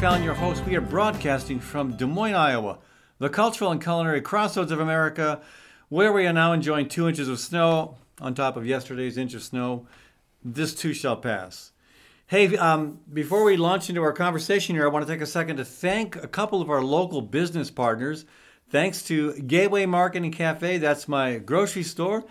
Fallon, your host. We are broadcasting from Des Moines, Iowa, the cultural and culinary crossroads of America, where we are now enjoying two inches of snow on top of yesterday's inch of snow. This too shall pass. Hey, um, before we launch into our conversation here, I want to take a second to thank a couple of our local business partners. Thanks to Gateway Market and Cafe, that's my grocery store.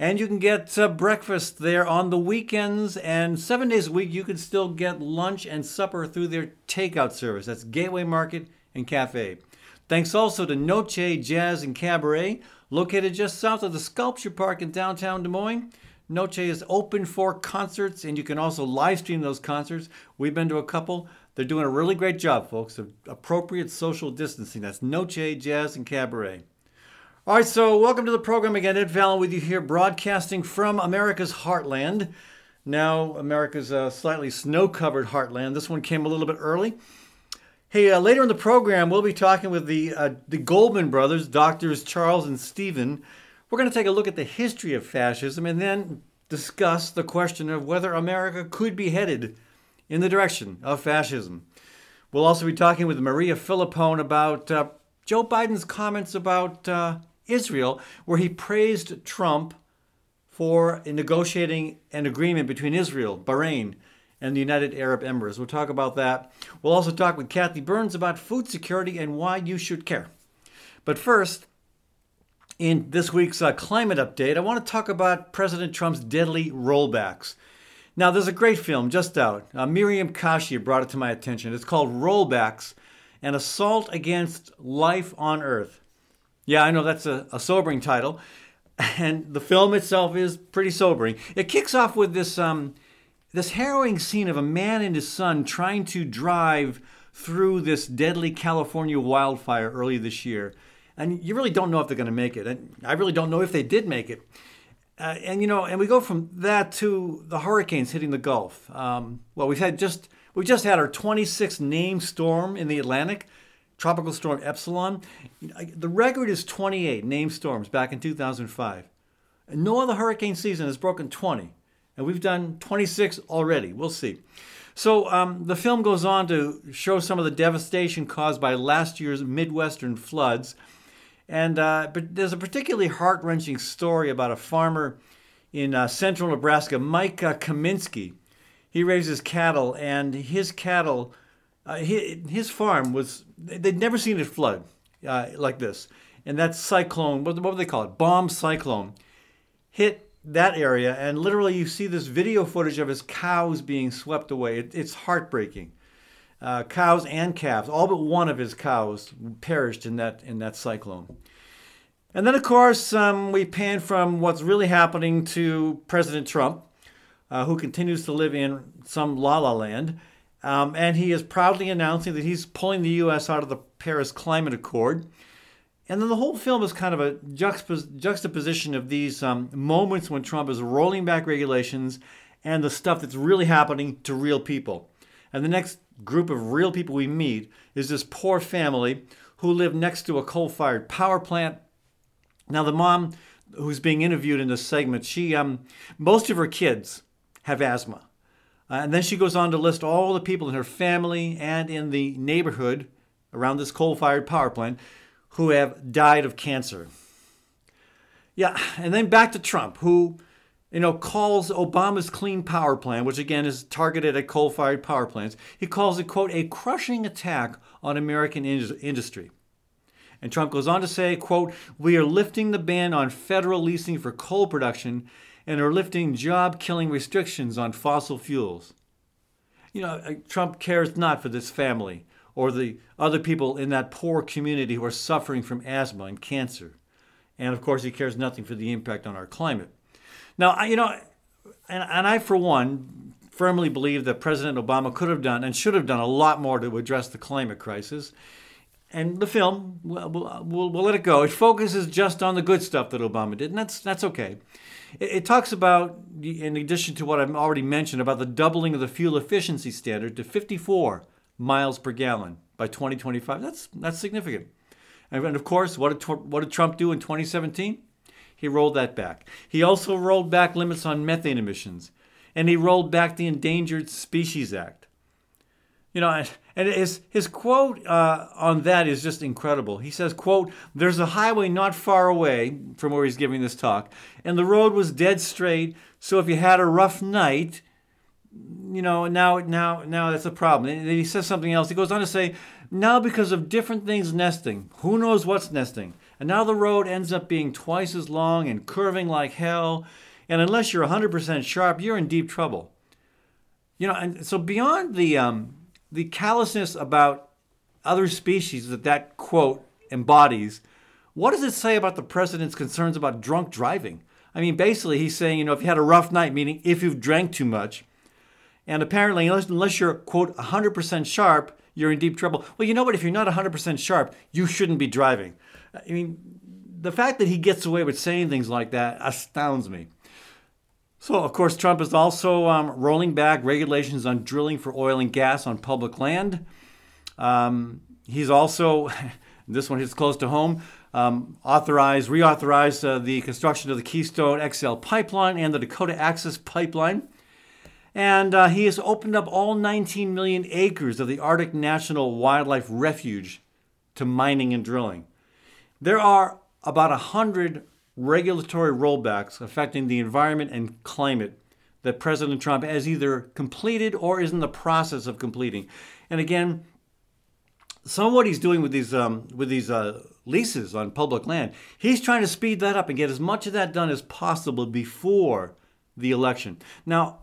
And you can get uh, breakfast there on the weekends, and seven days a week, you can still get lunch and supper through their takeout service. That's Gateway Market and Cafe. Thanks also to Noche Jazz and Cabaret, located just south of the Sculpture Park in downtown Des Moines. Noche is open for concerts, and you can also live stream those concerts. We've been to a couple. They're doing a really great job, folks, of appropriate social distancing. That's Noche Jazz and Cabaret. All right, so welcome to the program again. Ed Fallon with you here, broadcasting from America's Heartland. Now, America's uh, slightly snow covered heartland. This one came a little bit early. Hey, uh, later in the program, we'll be talking with the, uh, the Goldman brothers, doctors Charles and Stephen. We're going to take a look at the history of fascism and then discuss the question of whether America could be headed in the direction of fascism. We'll also be talking with Maria Filippone about uh, Joe Biden's comments about uh, Israel, where he praised Trump for negotiating an agreement between Israel, Bahrain, and the United Arab Emirates. We'll talk about that. We'll also talk with Kathy Byrnes about food security and why you should care. But first, in this week's uh, climate update, I want to talk about President Trump's deadly rollbacks. Now, there's a great film just out. Uh, Miriam Kashi brought it to my attention. It's called Rollbacks An Assault Against Life on Earth. Yeah, I know that's a, a sobering title. And the film itself is pretty sobering. It kicks off with this, um, this harrowing scene of a man and his son trying to drive through this deadly California wildfire early this year and you really don't know if they're going to make it. And I really don't know if they did make it. Uh, and you know, and we go from that to the hurricanes hitting the Gulf. Um, well, we've had just we just had our 26th named storm in the Atlantic, Tropical Storm Epsilon. The record is 28 named storms back in 2005. And no other hurricane season has broken 20, and we've done 26 already. We'll see. So um, the film goes on to show some of the devastation caused by last year's Midwestern floods and uh, but there's a particularly heart wrenching story about a farmer in uh, central Nebraska, Mike uh, Kaminsky. He raises cattle, and his cattle, uh, his, his, farm was, they'd never seen it flood uh, like this. And that cyclone, what, what do they call it? Bomb cyclone, hit that area, and literally you see this video footage of his cows being swept away. It, it's heartbreaking uh, cows and calves. All but one of his cows perished in that in that cyclone. And then, of course, um, we pan from what's really happening to President Trump, uh, who continues to live in some la la land. Um, and he is proudly announcing that he's pulling the U.S. out of the Paris Climate Accord. And then the whole film is kind of a juxtapos- juxtaposition of these um, moments when Trump is rolling back regulations and the stuff that's really happening to real people. And the next group of real people we meet is this poor family who live next to a coal fired power plant. Now, the mom who's being interviewed in this segment, she, um, most of her kids have asthma. Uh, and then she goes on to list all the people in her family and in the neighborhood around this coal fired power plant who have died of cancer. Yeah, and then back to Trump, who you know, calls Obama's clean power plan, which again is targeted at coal fired power plants, he calls it, quote, a crushing attack on American in- industry. And Trump goes on to say, quote, we are lifting the ban on federal leasing for coal production and are lifting job killing restrictions on fossil fuels. You know, uh, Trump cares not for this family or the other people in that poor community who are suffering from asthma and cancer. And of course, he cares nothing for the impact on our climate. Now, you know, and, and I, for one, firmly believe that President Obama could have done and should have done a lot more to address the climate crisis. And the film, we'll, we'll, we'll let it go. It focuses just on the good stuff that Obama did, and that's, that's okay. It, it talks about, in addition to what I've already mentioned, about the doubling of the fuel efficiency standard to 54 miles per gallon by 2025. That's, that's significant. And, and of course, what did, what did Trump do in 2017? He rolled that back. He also rolled back limits on methane emissions, and he rolled back the Endangered Species Act. You know, and his his quote uh, on that is just incredible. He says, "quote There's a highway not far away from where he's giving this talk, and the road was dead straight. So if you had a rough night, you know, now now now that's a problem." And he says something else. He goes on to say, "Now because of different things nesting, who knows what's nesting, and now the road ends up being twice as long and curving like hell, and unless you're 100% sharp, you're in deep trouble." You know, and so beyond the um, the callousness about other species that that quote embodies, what does it say about the president's concerns about drunk driving? I mean, basically, he's saying, you know, if you had a rough night, meaning if you've drank too much, and apparently, unless, unless you're, quote, 100% sharp, you're in deep trouble. Well, you know what? If you're not 100% sharp, you shouldn't be driving. I mean, the fact that he gets away with saying things like that astounds me. So, of course, Trump is also um, rolling back regulations on drilling for oil and gas on public land. Um, he's also, this one hits close to home, um, authorized, reauthorized uh, the construction of the Keystone XL pipeline and the Dakota Access pipeline. And uh, he has opened up all 19 million acres of the Arctic National Wildlife Refuge to mining and drilling. There are about 100 regulatory rollbacks affecting the environment and climate that President Trump has either completed or is in the process of completing. And again, some of what he's doing with these um, with these uh, leases on public land, he's trying to speed that up and get as much of that done as possible before the election. Now,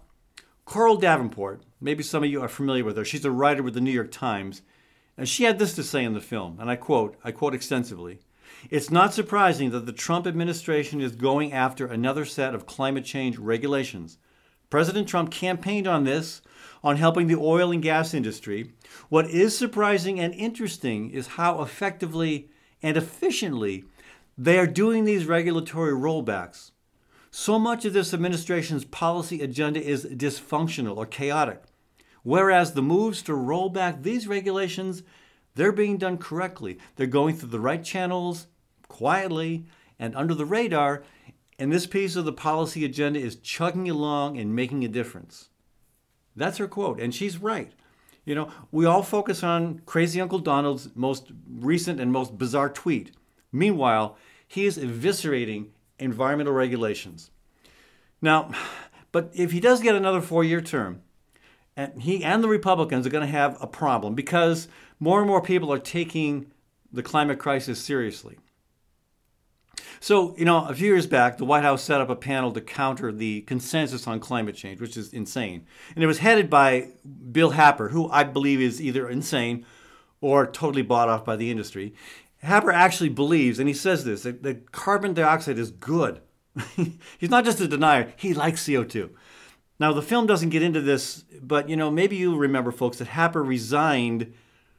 Coral Davenport, maybe some of you are familiar with her. She's a writer with the New York Times, and she had this to say in the film, and I quote, I quote extensively. It's not surprising that the Trump administration is going after another set of climate change regulations. President Trump campaigned on this, on helping the oil and gas industry. What is surprising and interesting is how effectively and efficiently they are doing these regulatory rollbacks. So much of this administration's policy agenda is dysfunctional or chaotic, whereas the moves to roll back these regulations, they're being done correctly. They're going through the right channels, quietly and under the radar, and this piece of the policy agenda is chugging along and making a difference. That's her quote, and she's right. You know, we all focus on crazy Uncle Donald's most recent and most bizarre tweet. Meanwhile, he is eviscerating environmental regulations. Now, but if he does get another four year term, and he and the Republicans are going to have a problem because more and more people are taking the climate crisis seriously. So, you know, a few years back, the White House set up a panel to counter the consensus on climate change, which is insane. And it was headed by Bill Happer, who I believe is either insane or totally bought off by the industry. Happer actually believes, and he says this, that, that carbon dioxide is good. He's not just a denier, he likes CO2. Now, the film doesn't get into this, but you know, maybe you remember, folks, that Happer resigned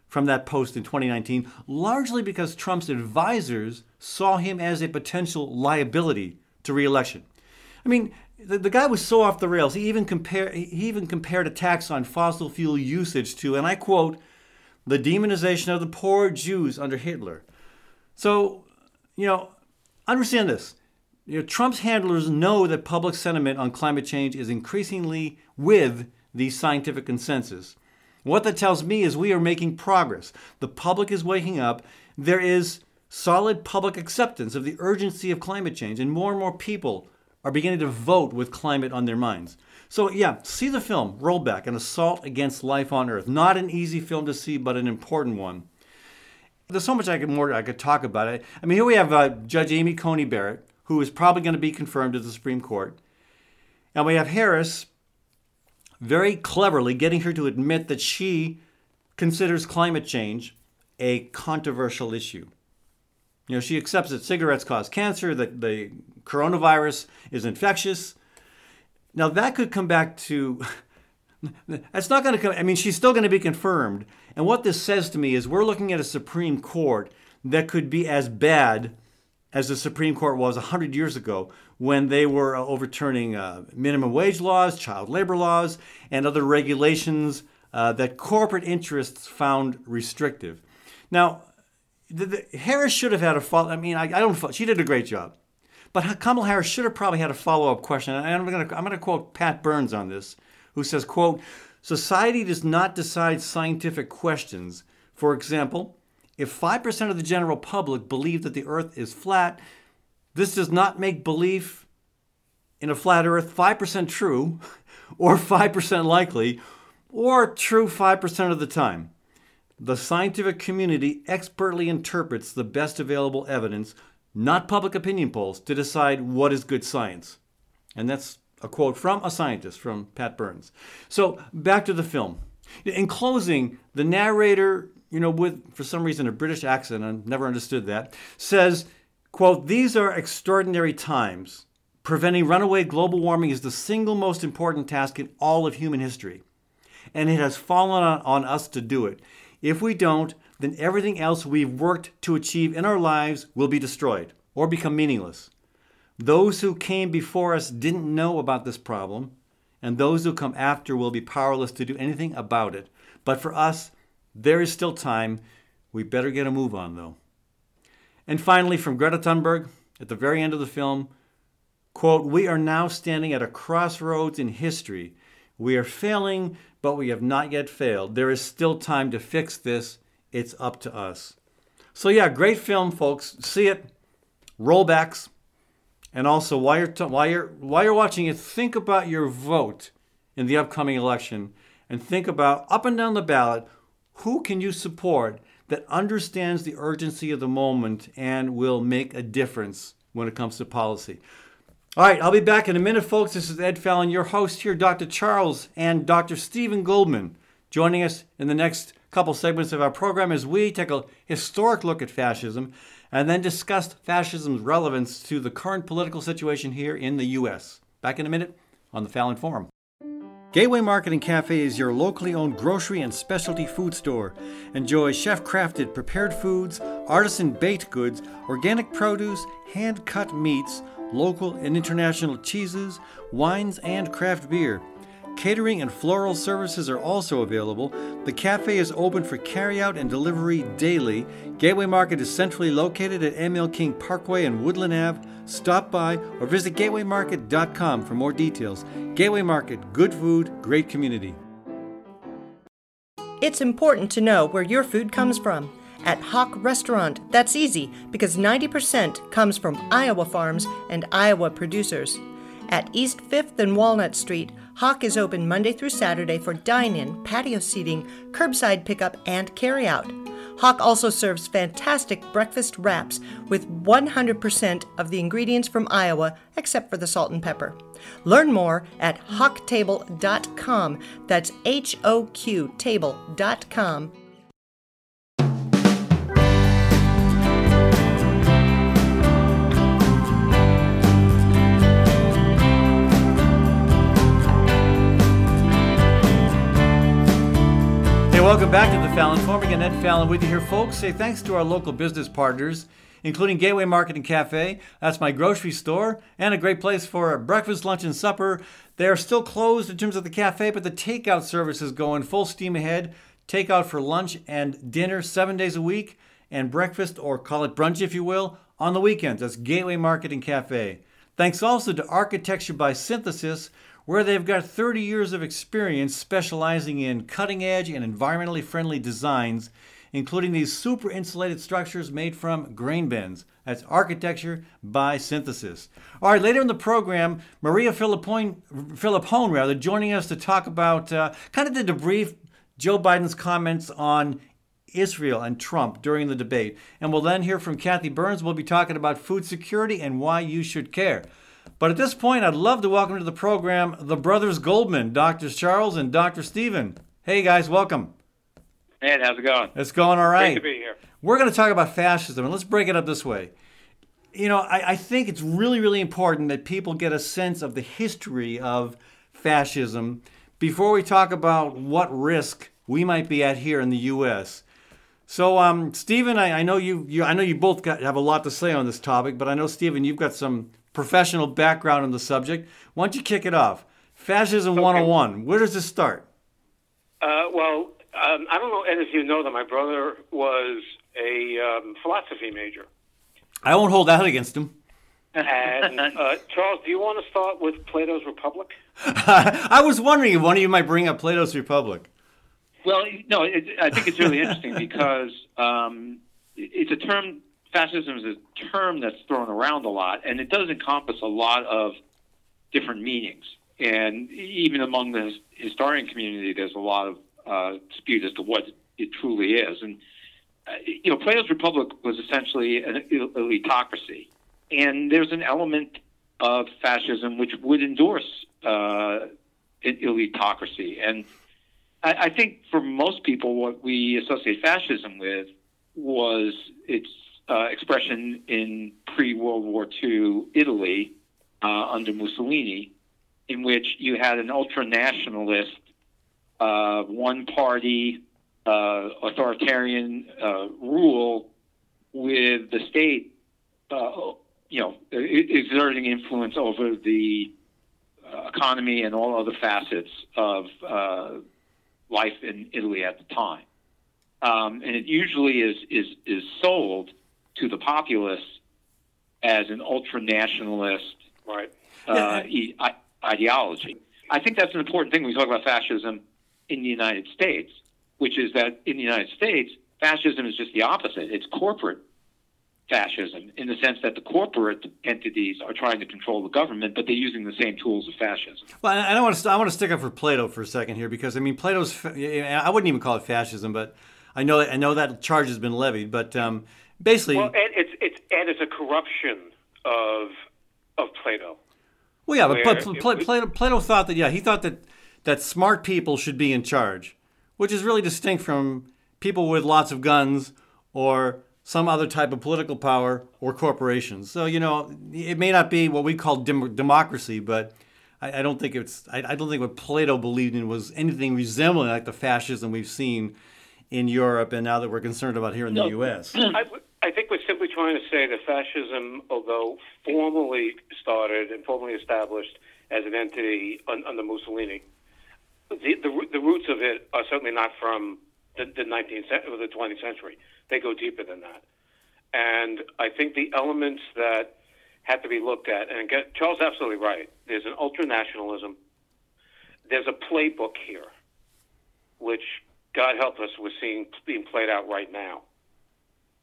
from that post in 2019, largely because Trump's advisors saw him as a potential liability to reelection. I mean, the, the guy was so off the rails. He even compared he even compared attacks on fossil fuel usage to, and I quote, the demonization of the poor Jews under Hitler. So, you know, understand this. You know, Trump's handlers know that public sentiment on climate change is increasingly with the scientific consensus. What that tells me is we are making progress. The public is waking up. There is solid public acceptance of the urgency of climate change, and more and more people are beginning to vote with climate on their minds. So, yeah, see the film, Rollback, An Assault Against Life on Earth. Not an easy film to see, but an important one. There's so much I could more I could talk about it. I mean, here we have uh, Judge Amy Coney Barrett, who is probably going to be confirmed to the Supreme Court, and we have Harris, very cleverly getting her to admit that she considers climate change a controversial issue. You know, she accepts that cigarettes cause cancer, that the coronavirus is infectious. Now, that could come back to that's not going to come. I mean, she's still going to be confirmed. And what this says to me is we're looking at a Supreme Court that could be as bad as the Supreme Court was 100 years ago when they were uh, overturning uh, minimum wage laws, child labor laws, and other regulations uh, that corporate interests found restrictive. Now, the, the, Harris should have had a follow. I mean, I, I, don't. She did a great job, but Kamala Harris should have probably had a follow-up question. And I'm going to I'm going to quote Pat Burns on this, who says, "quote Society does not decide scientific questions. For example, if 5% of the general public believe that the earth is flat, this does not make belief in a flat earth 5% true or 5% likely or true 5% of the time. The scientific community expertly interprets the best available evidence, not public opinion polls, to decide what is good science. And that's a quote from a scientist, from Pat Burns. So back to the film. In closing, the narrator, you know, with for some reason a British accent, I never understood that, says, quote, These are extraordinary times. Preventing runaway global warming is the single most important task in all of human history. And it has fallen on, on us to do it. If we don't, then everything else we've worked to achieve in our lives will be destroyed or become meaningless. Those who came before us didn't know about this problem, and those who come after will be powerless to do anything about it. But for us, there is still time. We better get a move on, though. And finally, from Greta Thunberg, at the very end of the film, quote, We are now standing at a crossroads in history. We are failing, but we have not yet failed. There is still time to fix this. It's up to us. So, yeah, great film, folks. See it. Rollbacks. And also, while you're, t- while, you're, while you're watching it, think about your vote in the upcoming election and think about up and down the ballot who can you support that understands the urgency of the moment and will make a difference when it comes to policy. All right, I'll be back in a minute, folks. This is Ed Fallon, your host here, Dr. Charles and Dr. Stephen Goldman, joining us in the next couple segments of our program as we take a historic look at fascism and then discuss fascism's relevance to the current political situation here in the U.S. Back in a minute on the Fallon Forum. Gateway Market and Cafe is your locally owned grocery and specialty food store. Enjoy chef crafted prepared foods, artisan baked goods, organic produce, hand cut meats local and international cheeses, wines, and craft beer. Catering and floral services are also available. The cafe is open for carryout and delivery daily. Gateway Market is centrally located at ML King Parkway and Woodland Ave. Stop by or visit gatewaymarket.com for more details. Gateway Market, good food, great community. It's important to know where your food comes from at HoQ Restaurant. That's easy because 90% comes from Iowa farms and Iowa producers. At East 5th and Walnut Street, HoQ is open Monday through Saturday for dine in, patio seating, curbside pickup, and carry out. HoQ also serves fantastic breakfast wraps with 100% of the ingredients from Iowa except for the salt and pepper. Learn more at hoqtable.com. That's H O Q table.com welcome back to the Fallon Forum. Again, Ed Fallon with you here, folks. Say thanks to our local business partners, including Gateway Market and Cafe. That's my grocery store and a great place for breakfast, lunch, and supper. They are still closed in terms of the cafe, but the takeout service is going full steam ahead. Takeout for lunch and dinner seven days a week, and breakfast, or call it brunch if you will, on the weekends. That's Gateway Market and Cafe. Thanks also to Architecture by Synthesis where they've got 30 years of experience specializing in cutting edge and environmentally friendly designs, including these super insulated structures made from grain bins. That's architecture by synthesis. All right, later in the program, Maria Filippone rather, joining us to talk about uh, kind of to debrief Joe Biden's comments on Israel and Trump during the debate. And we'll then hear from Kathy Byrnes. We'll be talking about food security and why you should care. But at this point, I'd love to welcome to the program the brothers Goldman, Dr. Charles and Dr. Stephen. Hey guys, welcome. Ed, how's it going? It's going all right. Great to be here. We're going to talk about fascism, and let's break it up this way. You know, I, I think it's really, really important that people get a sense of the history of fascism before we talk about what risk we might be at here in the U.S. So, um, Stephen, I, I know you, you, I know you both got, have a lot to say on this topic, but I know Stephen, you've got some professional background on the subject. Why don't you kick it off? Fascism okay. 101. Where does this start? Uh, well, um, I don't know, Ed, if you know that my brother was a um, philosophy major. I won't hold that against him. And uh, Charles, do you want to start with Plato's Republic? I was wondering if one of you might bring up Plato's Republic. Well, no, it, I think it's really interesting because um, it's a term. Fascism is a term that's thrown around a lot, and it does encompass a lot of different meanings. And even among the historian community, there's a lot of uh, dispute as to what it truly is. And uh, you know, Plato's Republic was essentially an elitocracy, and there's an element of fascism which would endorse uh, elitocracy. And I, I think for most people, what we associate fascism with was its uh, expression in pre World War II Italy uh, under Mussolini, in which you had an ultra nationalist, uh, one party uh, authoritarian uh, rule with the state, uh, you know, exerting influence over the economy and all other facets of life in Italy at the time. Um, and it usually is, is, is sold to the populace as an ultra nationalist right. uh, e- ideology. I think that's an important thing when we talk about fascism in the United States which is that in the United States, fascism is just the opposite. It's corporate fascism in the sense that the corporate entities are trying to control the government, but they're using the same tools of fascism. Well, I don't want to. I want to stick up for Plato for a second here because I mean Plato's. I wouldn't even call it fascism, but I know I know that charge has been levied. But um, basically, well, and it's it's and it's a corruption of of Plato. Well, yeah, but, but Plato, Plato thought that yeah he thought that that smart people should be in charge which is really distinct from people with lots of guns or some other type of political power or corporations. So you know, it may not be what we call dem- democracy, but I, I, don't think it's. I, I, don't think what Plato believed in was anything resembling like the fascism we've seen in Europe, and now that we're concerned about here in the. U.S. I, I think we're simply trying to say that fascism, although formally started and formally established as an entity under Mussolini, the, the, the roots of it are certainly not from the, the 19th or the 20th century. They go deeper than that. And I think the elements that have to be looked at, and get, Charles absolutely right. There's an ultranationalism. There's a playbook here, which God help us, we're seeing being played out right now.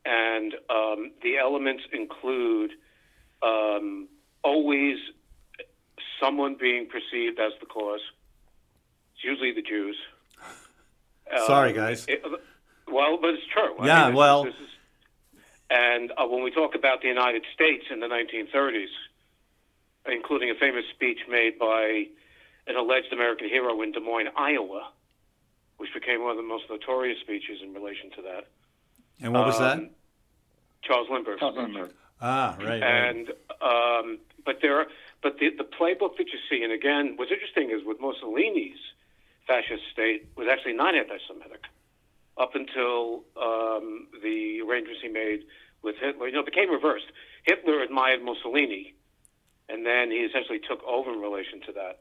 And um, the elements include um, always someone being perceived as the cause It's usually the Jews. Sorry, um, guys. It, well, but it's true. Yeah, I mean, well. Is, and uh, when we talk about the United States in the 1930s, including a famous speech made by an alleged American hero in Des Moines, Iowa, which became one of the most notorious speeches in relation to that. And what was um, that? Charles Lindbergh. Charles Lindbergh. Ah, right. And um, but there, but the the playbook that you see, and again, what's interesting is with Mussolini's fascist state was actually not anti-Semitic up until um, the arrangements he made with Hitler. You know, it became reversed. Hitler admired Mussolini, and then he essentially took over in relation to that.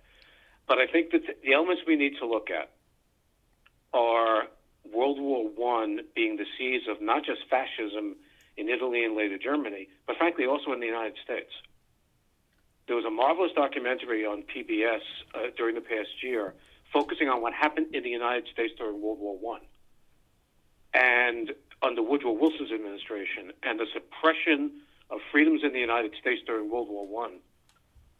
But I think that the elements we need to look at are World War One being the seeds of not just fascism in Italy and later Germany, but frankly also in the United States. There was a marvelous documentary on PBS uh, during the past year focusing on what happened in the United States during World War One, and under Woodrow Wilson's administration, and the suppression of freedoms in the United States during World War One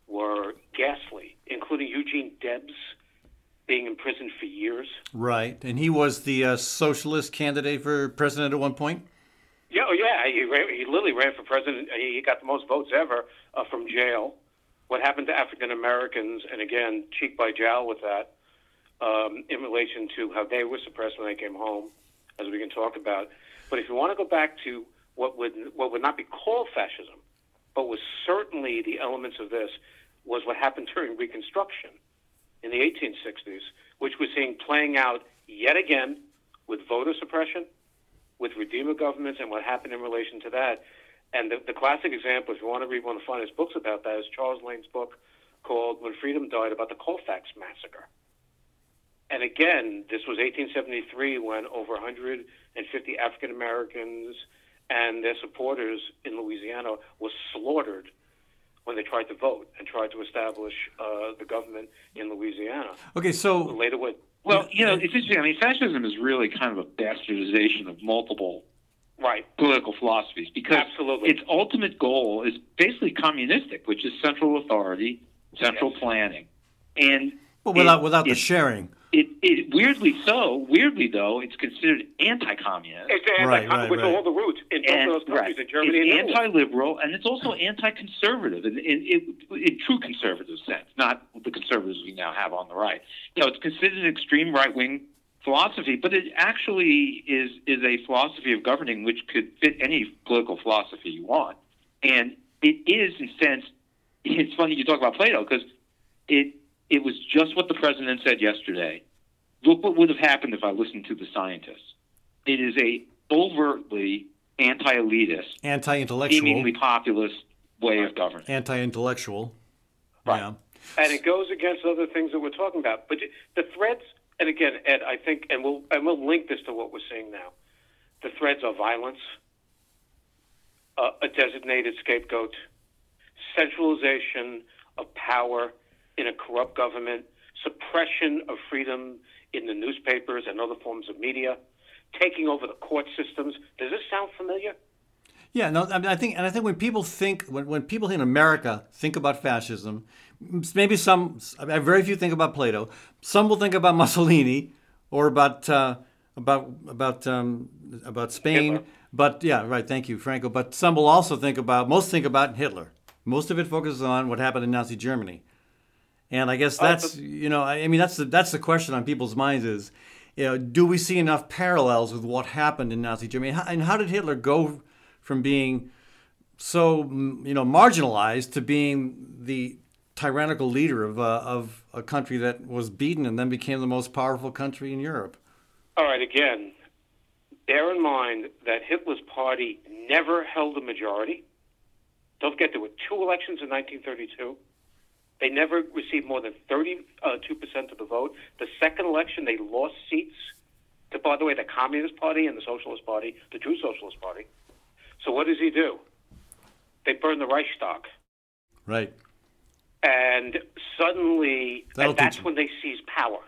were ghastly, including Eugene Debs being imprisoned for years. Right, and he was the uh, socialist candidate for president at one point. Yeah, oh yeah, he, ran, he literally ran for president. He got the most votes ever uh, from jail. What happened to African Americans, and again, cheek by jowl with that, um, in relation to how they were suppressed when they came home, as we can talk about. But if you want to go back to what would what would not be called fascism, but was certainly the elements of this, was what happened during Reconstruction the 1860s, which we're seeing playing out yet again with voter suppression, with Redeemer governments, and what happened in relation to that. And the, the classic example, if you want to read one of the finest books about that, is Charles Lane's book called When Freedom Died about the Colfax Massacre and again, this was 1873 when over 150 African Americans and their supporters in Louisiana were slaughtered when they tried to vote and tried to establish uh, the government in Louisiana. Okay, so Later, with Well, you know, it's interesting. I mean, fascism is really kind of a bastardization of multiple right, political philosophies because Absolutely. its ultimate goal is basically communistic, which is central authority, central Yes. planning, and but without it- without the sharing. It, it weirdly so, weirdly though, it's considered anti-communist. it's anti- Right, right, which right. all the roots in both and of those countries, in Germany it's and Italy. anti-liberal, and it's also anti-conservative in, in, in, in true conservative sense, not the conservatives we now have on the right. You know, it's considered an extreme right-wing philosophy, but it actually is is a philosophy of governing which could fit any political philosophy you want, and it is in a sense. It's funny you talk about Plato because it it was just what the president said yesterday. Look what would have happened if I listened to the scientists. It is a overtly anti-elitist, Anti-intellectual. seemingly populist way of governing. Anti-intellectual. Right. Yeah. and it goes against other things that we're talking about. But the threats, and again, Ed, I think, and we'll and we'll link this to what we're seeing now. The threats are violence, uh, a designated scapegoat, centralization of power in a corrupt government, suppression of freedom in the newspapers and other forms of media, taking over the court systems. Does this sound familiar? Yeah, no, I, mean, I think, and I think when people think, when, when people in America think about fascism, maybe some, very few think about Plato. Some will think about Mussolini or about uh, about about um, about Spain. Hitler. But yeah, right. Thank you, Franco. But some will also think about, most think about Hitler. Most of it focuses on what happened in Nazi Germany. And I guess that's you know I mean that's the that's the question on people's minds is you know do we see enough parallels with what happened in Nazi Germany and how did Hitler go from being so mm, you know marginalized to being the tyrannical leader of a, of a country that was beaten and then became the most powerful country in Europe. All right, again, bear in mind that Hitler's party never held a majority. Don't forget there were two elections in 1932. They never received more than 32% of the vote. The second election, they lost seats to, by the way, the Communist Party and the Socialist Party, the True Socialist Party. So what does he do? They burn the Reichstag. Right. And suddenly, and that's when they seize power.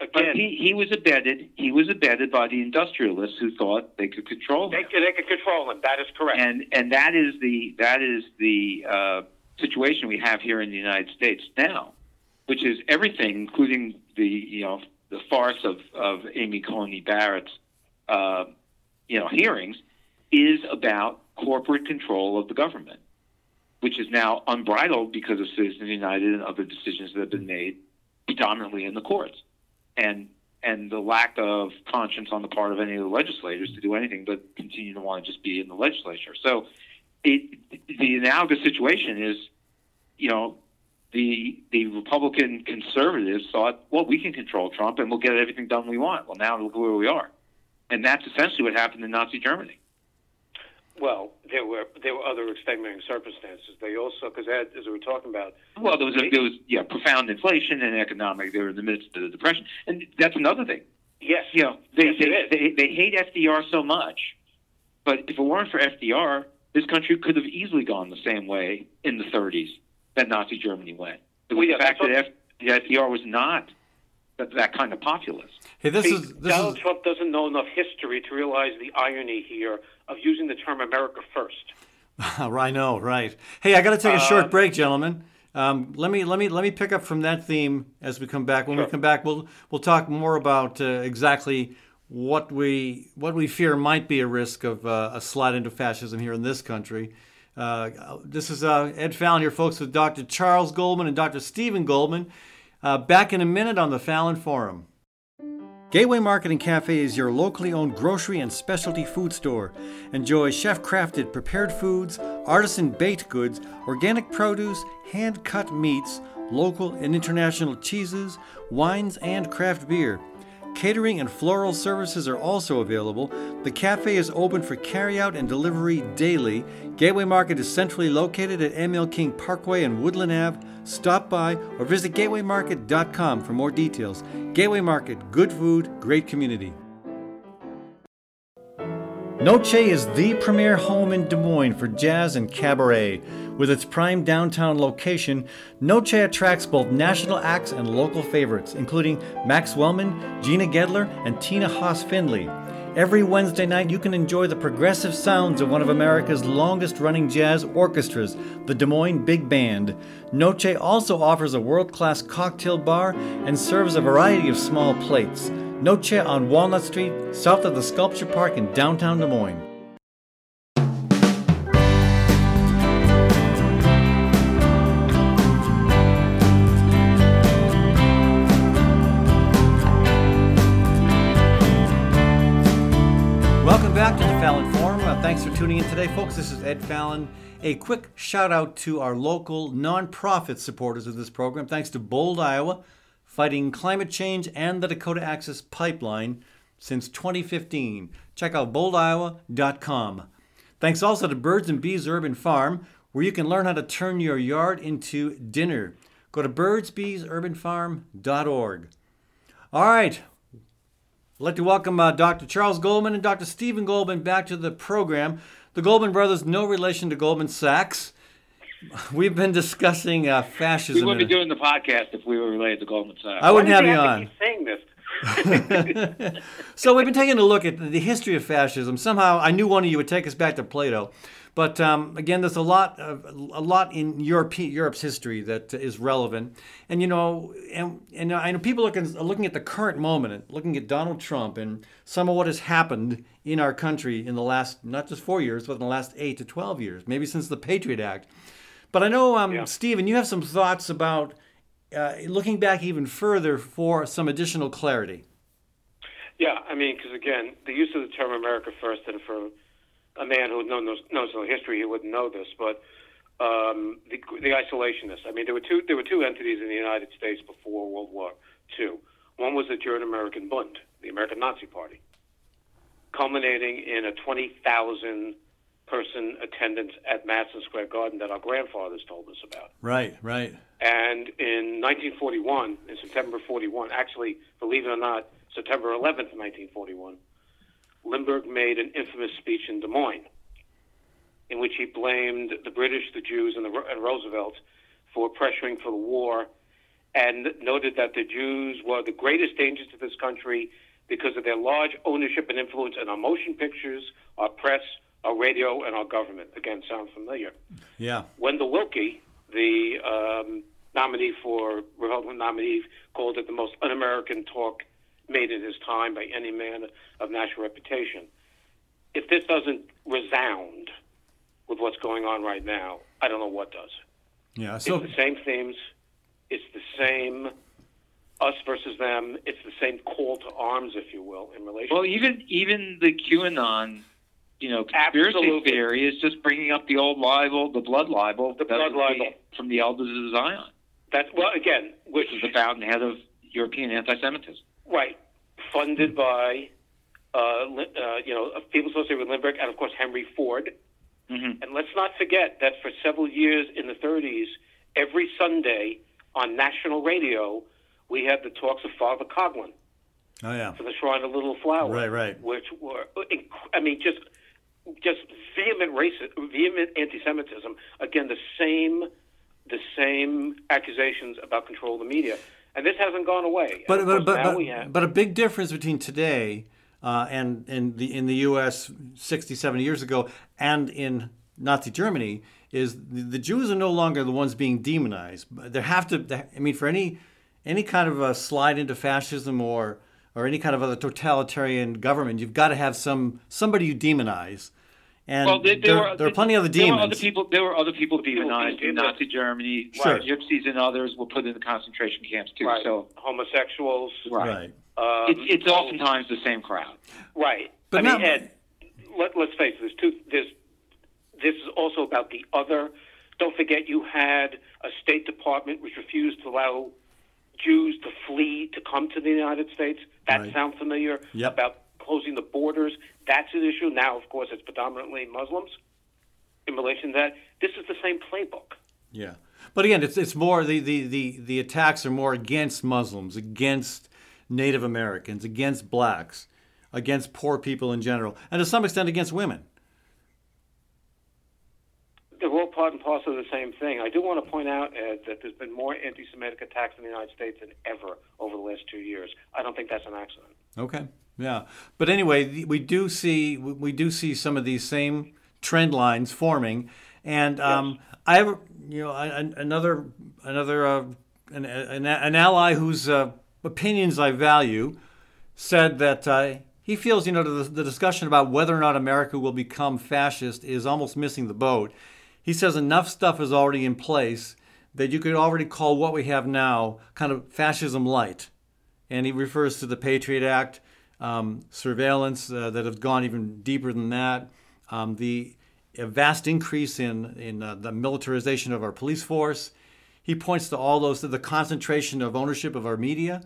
But Again, he, he was abetted. He was abetted by the industrialists who thought they could control they, him. they can control him. That is correct. and and that is the that is the uh, situation we have here in the United States now, which is everything, including the you know the farce of of Amy Coney Barrett's uh, you know hearings, is about corporate control of the government, which is now unbridled because of Citizens United and other decisions that have been made predominantly in the courts, and and the lack of conscience on the part of any of the legislators to do anything but continue to want to just be in the legislature. So, it the analogous situation is, you know, the the Republican conservatives thought, well, we can control Trump and we'll get everything done we want. Well, now look where we are, and that's essentially what happened in Nazi Germany. Well, there were there were other extenuating circumstances. They also, because as we were talking about, Well, there was a, there was yeah profound inflation and economic. They were in the midst of the depression, and that's another thing. yes, You know, they Yes, they, they they hate FDR so much, but if it weren't for FDR, this country could have easily gone the same way in the 30s that Nazi Germany went. It was Well, yeah, the fact that F, the FDR was not that, that kind of populist. Hey, this See, is this Donald is Trump doesn't know enough history to realize the irony here of using the term America first. I know, right? Hey, I got to take a short break, gentlemen. Um, let me let me let me pick up from that theme as we come back. When we come back, we'll we'll talk more about uh, exactly what we what we fear might be a risk of uh, a slide into fascism here in this country. Uh, this is uh, Ed Fallon here, folks, with Dr. Charles Goldman and Dr. Stephen Goldman. Uh, back in a minute on the Fallon Forum. Gateway Market and Cafe is your locally owned grocery and specialty food store. Enjoy chef crafted prepared foods, artisan baked goods, organic produce, hand cut meats, local and international cheeses, wines, and craft beer. Catering and floral services are also available. The cafe is open for carryout and delivery daily. Gateway Market is centrally located at ML King Parkway and Woodland Ave. Stop by or visit gatewaymarket.com for more details. Gateway Market, good food, great community. Noche is the premier home in Des Moines for jazz and cabaret. With its prime downtown location, Noche attracts both national acts and local favorites, including Max Wellman, Gina Gedler, and Tina Haase Findlay. Every Wednesday night, you can enjoy the progressive sounds of one of America's longest running jazz orchestras, the Des Moines Big Band. Noche also offers a world class cocktail bar and serves a variety of small plates. Noche on Walnut Street, south of the Sculpture Park in downtown Des Moines. Tuning in today, folks. This is Ed Fallon. A quick shout out to our local nonprofit supporters of this program. Thanks to Bold, Iowa, fighting climate change and the Dakota Access Pipeline since 2015. Check out boldiowa.com. Thanks also to Birds and Bees Urban Farm, where you can learn how to turn your yard into dinner. Go to birdsbeesurbanfarm.org. All right, I'd like to welcome uh, Dr. Charles Goldman and Dr. Stephen Goldman back to the program. The Goldman brothers, no relation to Goldman Sachs. We've been discussing uh, fascism. We wouldn't be doing the podcast if we were related to Goldman Sachs. I wouldn't Why have you he on. to keep saying this? so we've been taking a look at the history of fascism. Somehow, I knew one of you would take us back to Plato, but um, again, there's a lot, of, a lot in Europe, Europe's history that is relevant. And you know, and, and I know people looking looking at the current moment, and looking at Donald Trump and some of what has happened in our country in the last not just four years, but in the last eight to twelve years, maybe since the Patriot Act. But I know, um, Yeah. Stephen, you have some thoughts about uh, looking back even further for some additional clarity. Yeah, I mean, because again, the use of the term "America First, and for a man who knows knows the history, he wouldn't know this, but um, the the isolationists. I mean, there were two there were two entities in the United States before World War II. One was the German American Bund, the American Nazi Party, culminating in a twenty thousand person attendance at Madison Square Garden that our grandfathers told us about. Right, right. And in 1941, in September 41, actually, believe it or not, September 11th, 1941, Lindbergh made an infamous speech in Des Moines in which he blamed the British, the Jews, and, the, and Roosevelt for pressuring for the war and noted that the Jews were the greatest danger to this country because of their large ownership and influence in our motion pictures, our press, our radio, and our government. Again, sound familiar? Yeah. Wendell Willkie, the um, nominee for Republican nominee, called it the most un-American talk made in his time by any man of national reputation. If this doesn't resound with what's going on right now, I don't know what does. Yeah. So it's the same themes. It's the same us versus them. It's the same call to arms, if you will, in relation. Well, even even the QAnon, you know, conspiracy Absolutely. theory is just bringing up the old libel, the blood libel, The blood libel. from the elders of Zion, That's well, again, which which is the fountainhead of European anti-Semitism. Right, funded by, uh, Lin- uh, you know, uh, people associated with Lindbergh, and of course Henry Ford. hmm And let's not forget that for several years in the 30s, every Sunday on national radio, we had the talks of Father Coughlin Oh yeah. for the Shrine of Little Flower. Right, right. Which were, I mean, just just vehement racist, vehement anti-Semitism. Again, the same, the same accusations about control of the media, and this hasn't gone away. But but but but, have, but a big difference between today uh, and and the in the U.S. 60, 70 years ago and in Nazi Germany is the, the Jews are no longer the ones being demonized. There have to. I mean, for any any kind of a slide into fascism or or any kind of other totalitarian government, you've got to have some somebody you demonize. And Well, there, there, there, were, there are plenty of other there demons. Were other people, there were other people demonized in Nazi Germany. Sure. Gypsies and others were put in the concentration camps too. right, So homosexuals. right, Right. Um, it's, it's oftentimes the same crowd. Right. But I mean, Ed, let, let's face it. There's two. There's, this is also about the other. Don't forget, you had a State Department which refused to allow Jews to flee to come to the United States. That Right. sound familiar? Yep. About closing the borders. That's an issue. Now, of course, it's predominantly Muslims. In relation to that, this is the same playbook. Yeah, but again, it's it's more the the the, the attacks are more against Muslims, against Native Americans, against blacks. against poor people in general, and to some extent against women. They're all part and parcel of the same thing. I do want to point out, Ed, that there's been more anti Semitic attacks in the United States than ever over the last two years. I don't think that's an accident. Okay. Yeah. But anyway, we do see we do see some of these same trend lines forming, and um, yes. I have you know another another uh, an, an, an, ally whose uh, opinions I value said that uh, he feels you know the, the discussion about whether or not America will become fascist is almost missing the boat. He says enough stuff is already in place that you could already call what we have now kind of fascism light. And he refers to the Patriot Act, um, surveillance uh, that have gone even deeper than that, um, the vast increase in, in uh, the militarization of our police force. He points to all those, to the concentration of ownership of our media.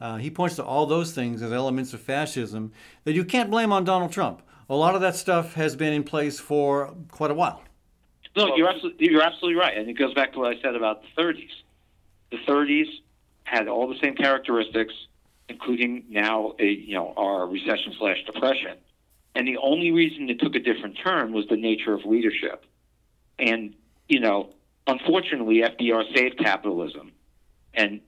Uh, he points to all those things as elements of fascism that you can't blame on Donald Trump. A lot of that stuff has been in place for quite a while. No, you're absolutely, you're absolutely right. And it goes back to what I said about the 30s. The 30s had all the same characteristics, including now a, you know our recession slash depression. And the only reason it took a different turn was the nature of leadership. And you know, unfortunately, FDR saved capitalism, and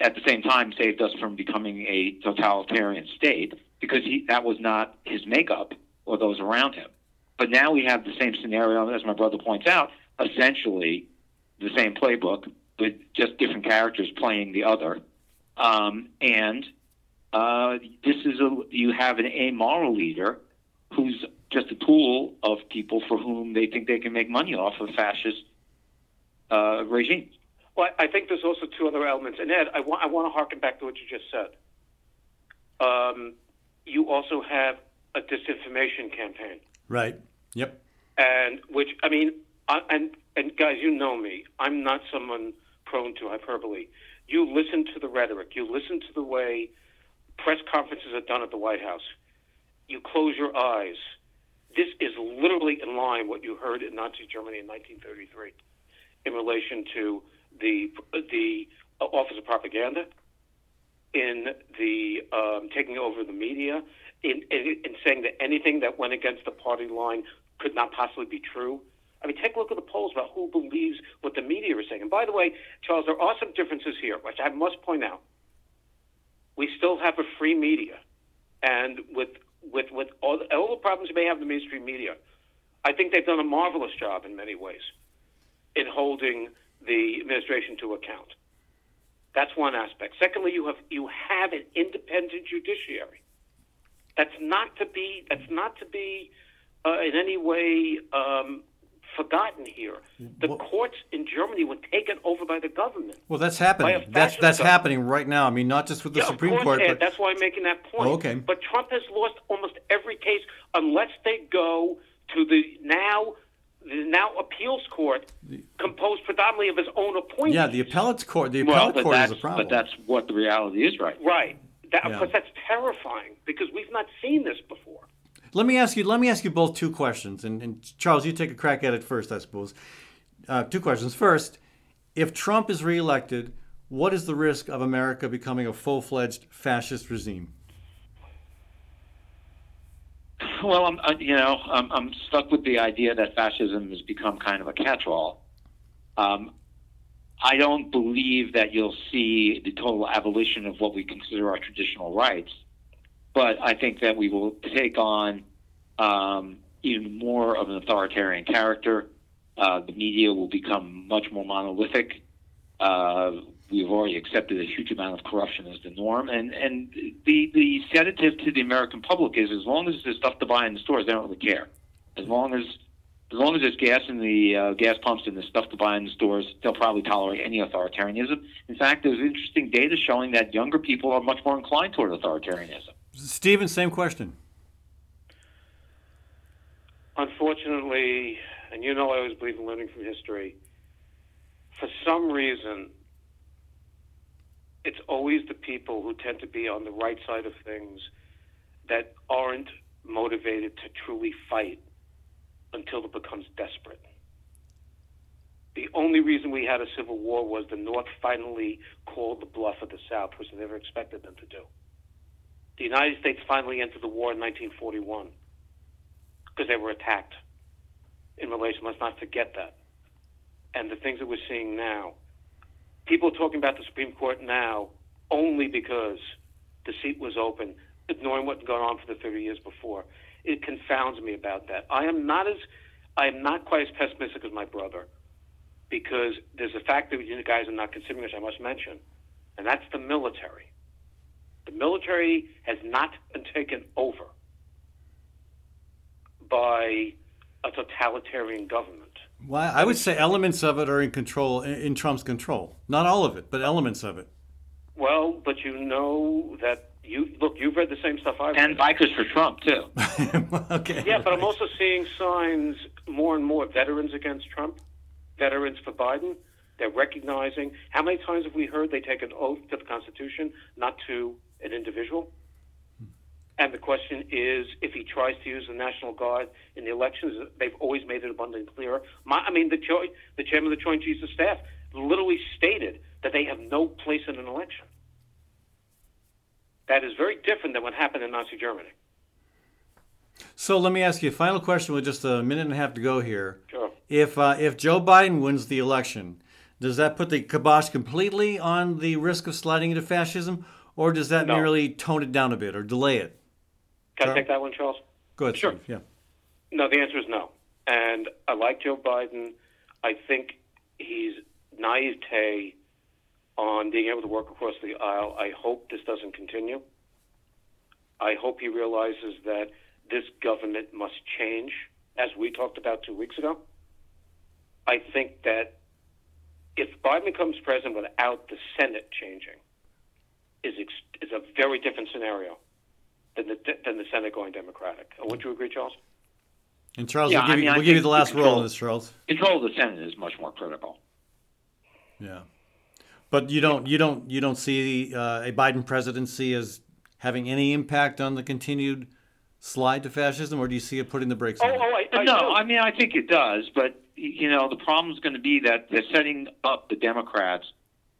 at the same time saved us from becoming a totalitarian state because he, that was not his makeup or those around him. But now we have the same scenario, as my brother points out, essentially the same playbook, with just different characters playing the other. Um, and uh, this is a you have an amoral leader who's just a tool of people for whom they think they can make money off of fascist uh, regimes. Well, I think there's also two other elements. And Ed, I want I want to harken back to what you just said. Um, you also have a disinformation campaign. Right. Yep. And which I mean, I, and and guys, you know me. I'm not someone prone to hyperbole. You listen to the rhetoric. You listen to the way press conferences are done at the White House. You close your eyes. This is literally in line what you heard in Nazi Germany in 1933 in relation to the the Office of Propaganda, in the um, taking over the media, in, in, in saying that anything that went against the party line could not possibly be true. I mean, take a look at the polls about who believes what the media is saying. And by the way, Charles, there are some differences here, which I must point out. We still have a free media, and with with with all the, all the problems you may have in the mainstream media, I think they've done a marvelous job in many ways in holding the administration to account. That's one aspect. Secondly, you have you have an independent judiciary. That's not to be that's not to be uh, in any way um, forgotten here. The well, courts in Germany were taken over by the government. Well, that's happening. That's that's government. happening right now. I mean, not just with the yeah, Supreme course, Court. Ed, but that's why I'm making that point. Oh, okay. But Trump has lost almost every case unless they go to the now the now appeals court composed predominantly of his own appointees. Yeah, the appellate court. The appellate well, court is a problem. But that's what the reality is, right? Right. That, yeah. Of course, that's terrifying because we've not seen this before. Let me ask you. Let me ask you both two questions, and, and Charles, you take a crack at it first, I suppose. Uh, two questions. First, if Trump is reelected, what is the risk of America becoming a full-fledged fascist regime? Well, I'm, you know, I'm, I'm, stuck with the idea that fascism has become kind of a catch-all. Um, I don't believe that you'll see the total abolition of what we consider our traditional rights, but I think that we will take on um, even more of an authoritarian character. Uh, the media will become much more monolithic. Uh, we've already accepted a huge amount of corruption as the norm. And and the the sedative to the American public is as long as there's stuff to buy in the stores, they don't really care. As long as as long as there's gas in the uh, gas pumps and there's stuff to buy in the stores, they'll probably tolerate any authoritarianism. In fact, there's interesting data showing that younger people are much more inclined toward authoritarianism. Stephen, same question. Unfortunately, and you know I always believe in learning from history, for some reason, it's always the people who tend to be on the right side of things that aren't motivated to truly fight until it becomes desperate. The only reason we had a civil war was the North finally called the bluff of the South, which they never expected them to do. The United States finally entered the war in 1941 because they were attacked in relation. Let's not forget that. And the things that we're seeing now. People talking about the Supreme Court now only because the seat was open, ignoring what had gone on for the 30 years before. It confounds me about that. I am not as I am not quite as pessimistic as my brother because there's a fact that you guys are not considering, which I must mention, and that's the military. The military has not been taken over by a totalitarian government. Well, I would say elements of it are in control, in in Trump's control. Not all of it, but elements of it. Well, but you know that you look. You've read the same stuff I've And read. bikers for Trump too. okay. Yeah, but I'm also seeing signs more and more veterans against Trump, veterans for Biden. They're recognizing how many times have we heard they take an oath to the Constitution, not to an individual? And the question is, if he tries to use the National Guard in the elections, they've always made it abundantly clear. My, I mean, the, the chairman of the Joint Chiefs of Staff literally stated that they have no place in an election. That is very different than what happened in Nazi Germany. So let me ask you a final question with just a minute and a half to go here. Sure. If uh, if Joe Biden wins the election, does that put the kibosh completely on the risk of sliding into fascism, or does that No. merely tone it down a bit or delay it? Can Sure. I take that one, Charles? Go ahead, Sure. Steve. Yeah. No, the answer is no. And I like Joe Biden. I think he's naivete on being able to work across the aisle. I hope this doesn't continue. I hope he realizes that this government must change, as we talked about two weeks ago. I think that if Biden becomes president without the Senate changing, is ex- is a very different scenario than the than the Senate going Democratic. Would you agree, Charles? And Charles, Yeah, we'll give, I you, mean, I we'll give you the last the roll on control- this, Charles. Control of the Senate is much more critical. Yeah. But you don't you don't you don't see uh, a Biden presidency as having any impact on the continued slide to fascism, or do you see it putting the brakes Oh, on? oh, I, I no. I mean I think it does, but you know the problem is going to be that they're setting up the Democrats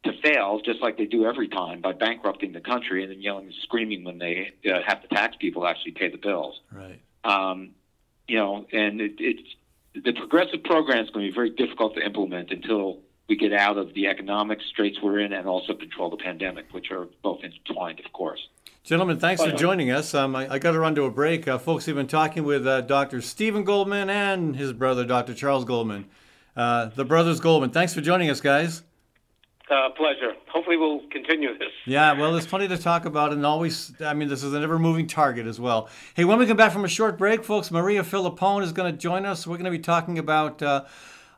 to fail, just like they do every time by bankrupting the country and then yelling and screaming when they uh, have to tax people actually pay the bills. Right. Um, you know, and it, it's the progressive program is going to be very difficult to implement until we get out of the economic straits we're in and also control the pandemic, which are both intertwined, of course. Gentlemen, thanks for joining us. Um, I, I got to run to a break. Uh, folks, we've been talking with uh, Dr. Stephen Goldman and his brother, Dr. Charles Goldman. Uh, the brothers Goldman. Thanks for joining us, guys. Uh, pleasure. Hopefully, we'll continue this. Yeah, well, there's plenty to talk about, and always, I mean, this is an ever moving target as well. Hey, when we come back from a short break, folks, Maria Filippone is going to join us. We're going to be talking about uh,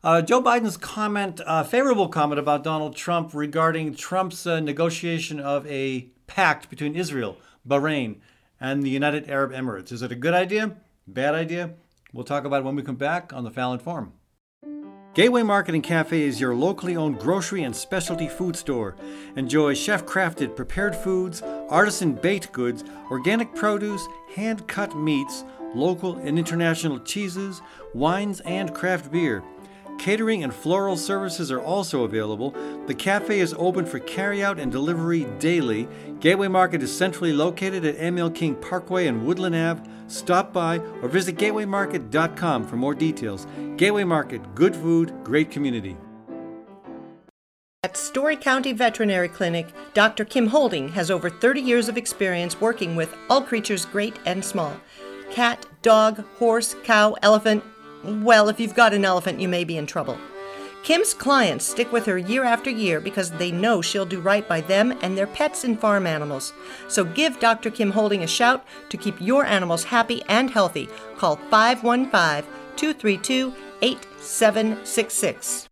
uh, Joe Biden's comment, uh, favorable comment about Donald Trump regarding Trump's uh, negotiation of a pact between Israel, Bahrain, and the United Arab Emirates. Is it a good idea? Bad idea? We'll talk about it when we come back on the Fallon Forum. Gateway Market and Cafe is your locally owned grocery and specialty food store. Enjoy chef crafted prepared foods, artisan baked goods, organic produce, hand cut meats, local and international cheeses, wines, and craft beer. Catering and floral services are also available. The cafe is open for carryout and delivery daily. Gateway Market is centrally located at ML King Parkway and Woodland Ave. Stop by or visit gatewaymarket.com for more details. Gateway Market, good food, great community. At Story County Veterinary Clinic, Dr. Kim Holding has over 30 years of experience working with all creatures great and small cat, dog, horse, cow, elephant. Well, if you've got an elephant, you may be in trouble. Kim's clients stick with her year after year because they know she'll do right by them and their pets and farm animals. So give Dr. Kim Holding a shout to keep your animals happy and healthy. Call 515 232 8766.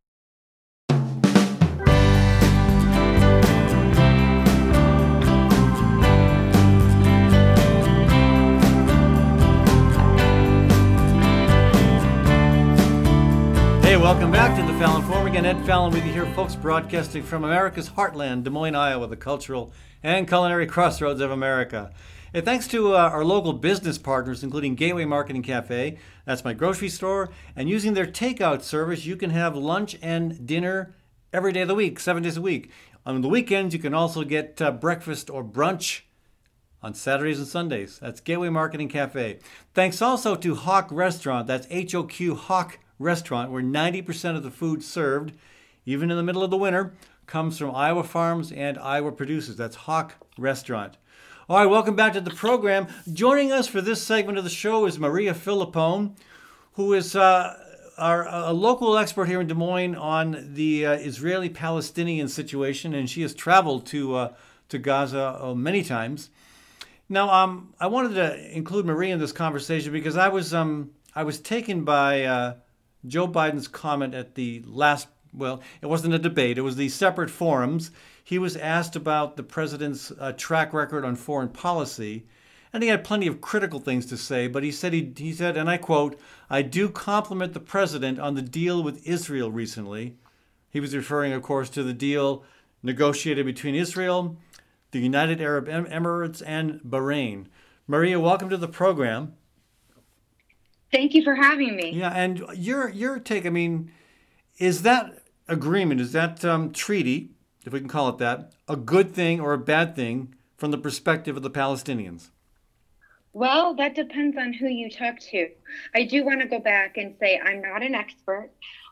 Welcome back to the Fallon Forum. Again, Ed Fallon with you here, folks, broadcasting from America's heartland, Des Moines, Iowa, the cultural and culinary crossroads of America. And thanks to uh, our local business partners, including Gateway Market and Cafe, that's my grocery store, and using their takeout service, you can have lunch and dinner every day of the week, seven days a week. On the weekends, you can also get uh, breakfast or brunch on Saturdays and Sundays. That's Gateway Market and Cafe. Thanks also to HoQ Restaurant. That's H O Q HoQ Restaurant, where 90% of the food served, even in the middle of the winter, comes from Iowa farms and Iowa producers. That's HoQ Restaurant. All right, welcome back to the program. Joining us for this segment of the show is Maria Filippone, who is uh, our, a local expert here in Des Moines on the uh, Israeli-Palestinian situation, and she has traveled to uh, to Gaza uh, many times. Now, um, I wanted to include Maria in this conversation because I was um, I was taken by uh, Joe Biden's comment at the last. Well, it wasn't a debate; it was the separate forums. He was asked about the president's uh, track record on foreign policy, and he had plenty of critical things to say. But he said he, he said, and I quote, "I do compliment the president on the deal with Israel recently." He was referring, of course, to the deal negotiated between Israel the United Arab Emirates, and Bahrain. Maria, welcome to the program. Thank you for having me. Yeah, and your your take. I mean, is that agreement, is that um, treaty, if we can call it that, a good thing or a bad thing from the perspective of the Palestinians? Well, that depends on who you talk to. I do want to go back and say I'm not an expert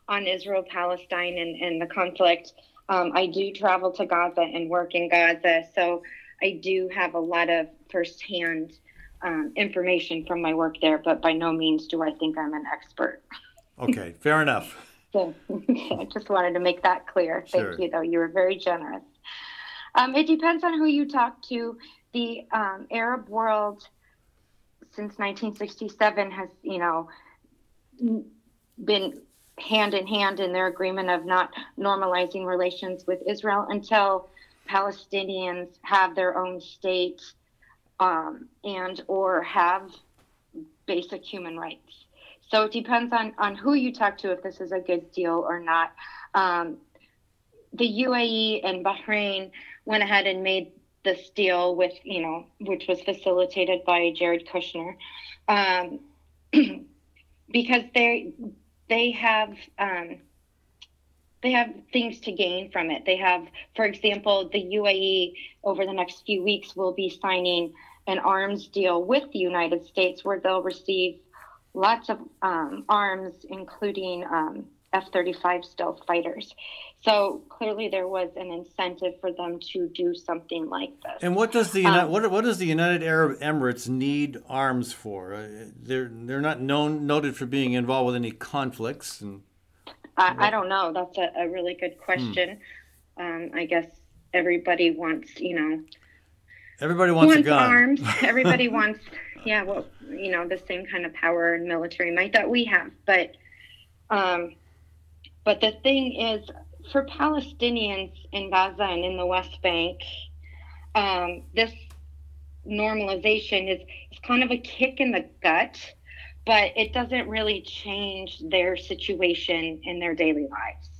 on Israel Palestine and, and the conflict. Um, I do travel to Gaza and work in Gaza, so I do have a lot of firsthand um, information from my work there, but by no means do I think I'm an expert. Okay, fair enough. so I just wanted to make that clear. Thank sure. you, though. You were very generous. Um, it depends on who you talk to. The um, Arab world since 1967 has, you know, been hand in hand in their agreement of not normalizing relations with Israel until Palestinians have their own state um, and or have basic human rights. So it depends on, on who you talk to if this is a good deal or not. Um, the UAE and Bahrain went ahead and made this deal with, you know, which was facilitated by Jared Kushner, um, because they they have um, they have things to gain from it. They have, for example, the UAE over the next few weeks will be signing an arms deal with the United States where they'll receive lots of um, arms, including um, F 35 stealth fighters. So clearly, there was an incentive for them to do something like this. And what does the um, what, what does the United Arab Emirates need arms for? Uh, they're they're not known noted for being involved with any conflicts. And I, I don't know. That's a, a really good hmm. question. Hmm. Um, I guess everybody wants, you know, everybody wants, wants arms. everybody wants, yeah, well, you know, the same kind of power and military might that we have, but. Um, but the thing is, for Palestinians in Gaza and in the West Bank, um, this normalization is, is kind of a kick in the gut, but it doesn't really change their situation in their daily lives.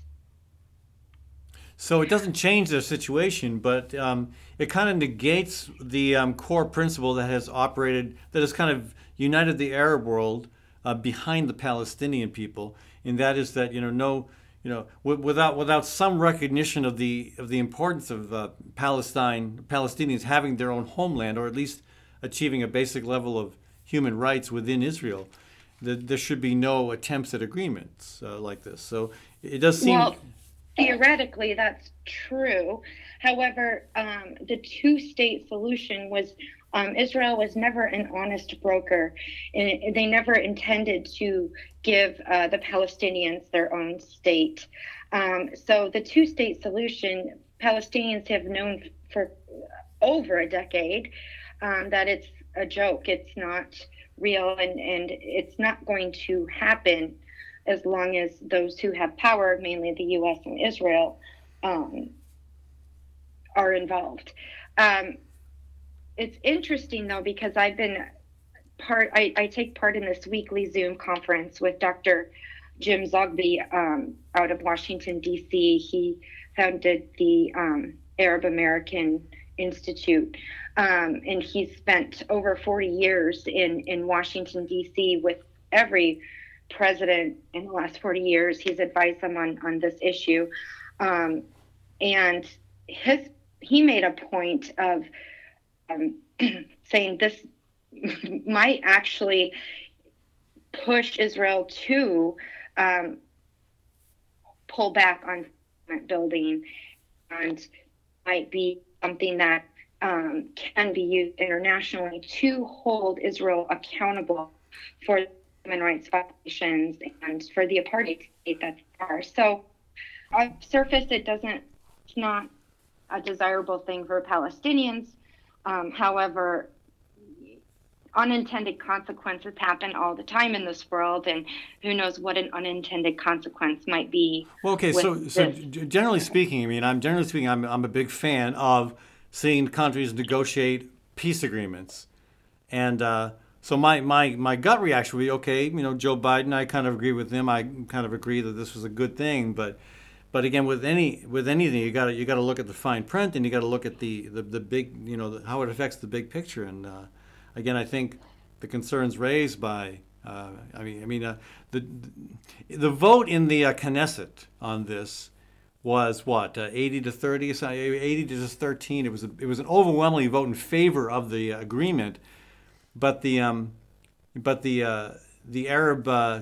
So it doesn't change their situation, but um, it kind of negates the um, core principle that has operated, that has kind of united the Arab world uh, behind the Palestinian people, and that is that you know no you know, w- without without some recognition of the of the importance of uh, Palestine Palestinians having their own homeland, or at least achieving a basic level of human rights within Israel, the, there should be no attempts at agreements uh, like this. So it does seem. Well, theoretically, that's true. However, um, the two-state solution was um, Israel was never an honest broker, and they never intended to give uh, the Palestinians their own state. Um, so the two state solution, Palestinians have known for over a decade um, that it's a joke, it's not real, and, and it's not going to happen as long as those who have power, mainly the US and Israel, um, are involved. Um, it's interesting though because I've been part. I, I, take part in this weekly Zoom conference with Dr. Jim Zogby um, out of Washington D.C. He founded the um, Arab American Institute, um, and he spent over 40 years in in Washington D.C. with every president in the last 40 years. He's advised them on on this issue, um, and his he made a point of um, saying this might actually push Israel to um, pull back on building and might be something that um, can be used internationally to hold Israel accountable for human rights violations and for the apartheid state that they are. So, on surface, it doesn't, it's not a desirable thing for Palestinians. Um, however, unintended consequences happen all the time in this world, and who knows what an unintended consequence might be. Well, okay, so so generally speaking, I mean, I'm generally speaking, I'm I'm a big fan of seeing countries negotiate peace agreements, and uh, so my, my my gut reaction would be okay. You know, Joe Biden, I kind of agree with him. I kind of agree that this was a good thing, but but again, with any with anything, you got to you got to look at the fine print, and you got to look at the, the the big you know the, how it affects the big picture. And uh, again, I think the concerns raised by uh, I mean I mean uh, the the vote in the uh, Knesset on this was what uh, 80 to 30 80 to just 13 it was a, it was an overwhelming vote in favor of the agreement but the um, but the uh, the Arab uh,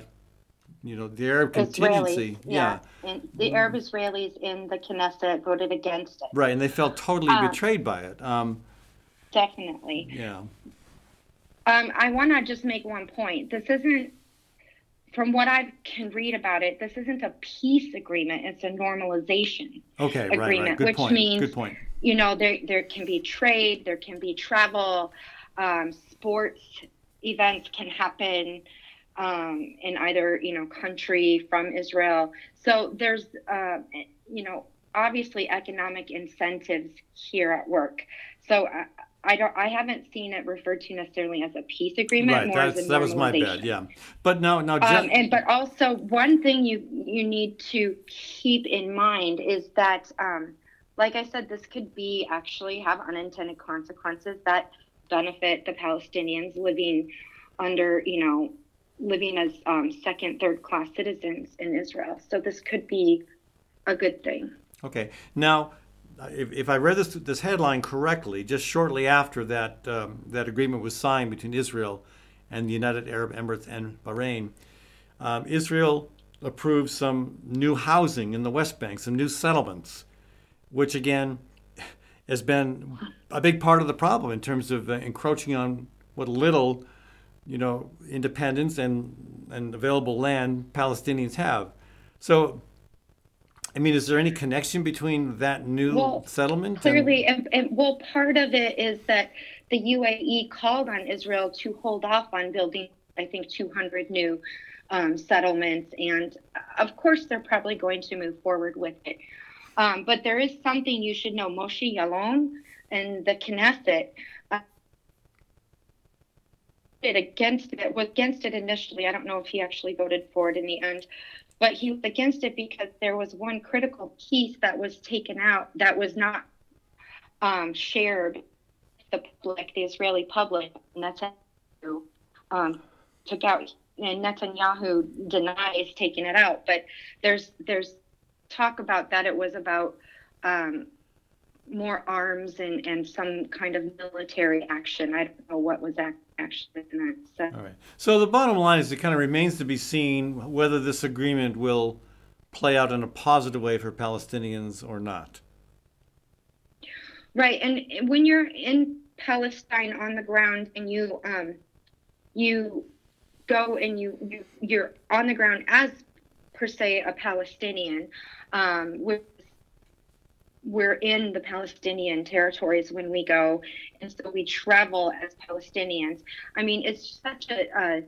you know the Arab contingency Israelis, yeah, yeah. And the Arab Israelis in the Knesset voted against it right and they felt totally um, betrayed by it um, definitely yeah um, I want to just make one point this isn't from what I can read about it, this isn't a peace agreement; it's a normalization okay, agreement, right, right. Good which point. means Good point. you know there there can be trade, there can be travel, um, sports events can happen um, in either you know country from Israel. So there's uh, you know obviously economic incentives here at work. So I, I don't I haven't seen it referred to necessarily as a peace agreement. Right, more as a that was my bad. Yeah, but no, no. Um, and but also one thing you you need to keep in mind is that. Um, like I said, this could be actually have unintended consequences that benefit the Palestinians living under, you know, living as um, second, third class citizens in Israel. So this could be a good thing. Okay. Now, if, if I read this this headline correctly, just shortly after that um, that agreement was signed between Israel and the United Arab Emirates and Bahrain, um, Israel approved some new housing in the West Bank, some new settlements, which again has been a big part of the problem in terms of uh, encroaching on what little, you know, independence and and available land Palestinians have. So, I mean, is there any connection between that new well, settlement? Clearly, and, and, and well, part of it is that the UAE called on Israel to hold off on building, I think, 200 new um, settlements, and of course, they're probably going to move forward with it. Um, but there is something you should know. Moshe Yaalon and the Knesset uh, against it was against it initially. I don't know if he actually voted for it in the end, but he was against it because there was one critical piece that was taken out that was not um, shared the public, the Israeli public. Netanyahu um, took out, and Netanyahu denies taking it out. But there's there's talk about that it was about um, more arms and, and some kind of military action. I don't know what was actually in that. So. All right. So the bottom line is it kind of remains to be seen whether this agreement will play out in a positive way for Palestinians or not. Right. And when you're in Palestine on the ground and you um, you go and you, you you're on the ground as per se a Palestinian. Um, we're, we're in the Palestinian territories when we go, and so we travel as Palestinians. I mean, it's such a, a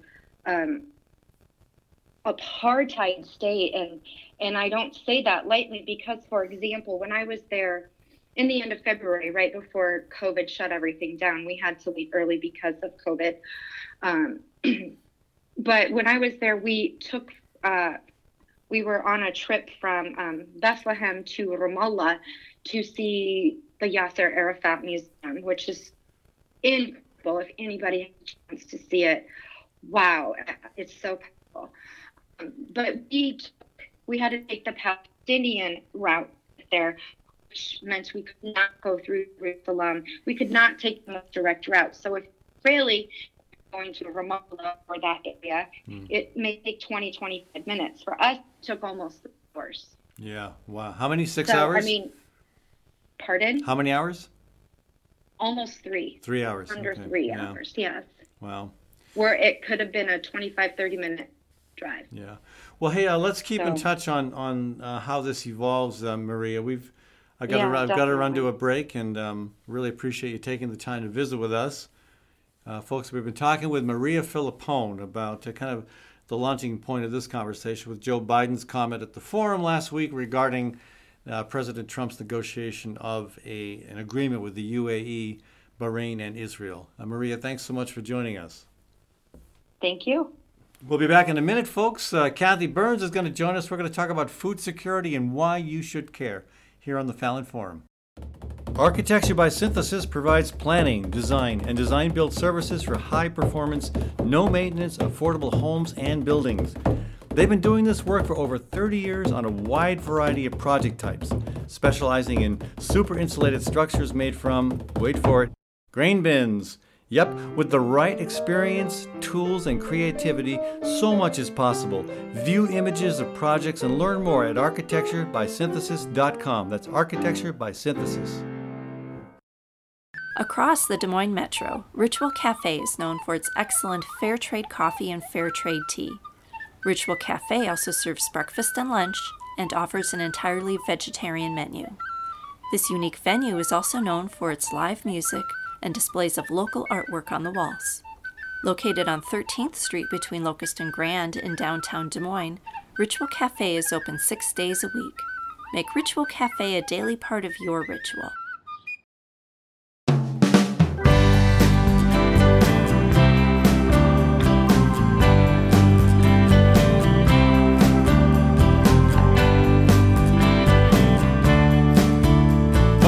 um, apartheid state, and and I don't say that lightly because, for example, when I was there in the end of February, right before COVID shut everything down, we had to leave early because of COVID. Um, but when I was there, we took uh, we were on a trip from um, Bethlehem to Ramallah to see the Yasser Arafat Museum, which is incredible. If anybody has a chance to see it, wow, it's so powerful. Um, but we we had to take the Palestinian route there, which meant we could not go through Jerusalem. We could not take the most direct route. So if really going to Ramallah or that area, it may take 20, 25 minutes. For us, it took almost three hours. Yeah. Wow. How many? Six so, hours? I mean, pardon? How many hours? Almost three. Three hours. Under okay. three yeah. hours, yes. Wow. Where it could have been a 25, 30 minute drive. Yeah. Well, hey, uh, let's keep in touch on on uh, how this evolves, uh, Maria. We've I got Yeah, to I've got to run to a break, and um, really appreciate you taking the time to visit with us, uh, folks. We've been talking with Maria Filippone about uh, kind of the launching point of this conversation with Joe Biden's comment at the forum last week regarding uh, President Trump's negotiation of a an agreement with the UAE, Bahrain, and Israel. Uh, Maria, thanks so much for joining us. Thank you. We'll be back in a minute, folks. Uh, Kathy Byrnes is going to join us. We're going to talk about food security and why you should care here on the Fallon Forum. Architecture by Synthesis provides planning, design, and design build services for high performance, no maintenance, affordable homes and buildings. They've been doing this work for over 30 years on a wide variety of project types, specializing in super insulated structures made from, wait for it, grain bins. Yep, with the right experience, tools, and creativity, so much is possible. View images of projects and learn more at architecturebysynthesis.com. That's architecture by synthesis. Across the Des Moines Metro, Ritual Cafe is known for its excellent fair trade coffee and fair trade tea. Ritual Cafe also serves breakfast and lunch and offers an entirely vegetarian menu. This unique venue is also known for its live music and displays of local artwork on the walls. Located on 13th Street between Locust and Grand in downtown Des Moines, Ritual Cafe is open six days a week. Make Ritual Cafe a daily part of your ritual.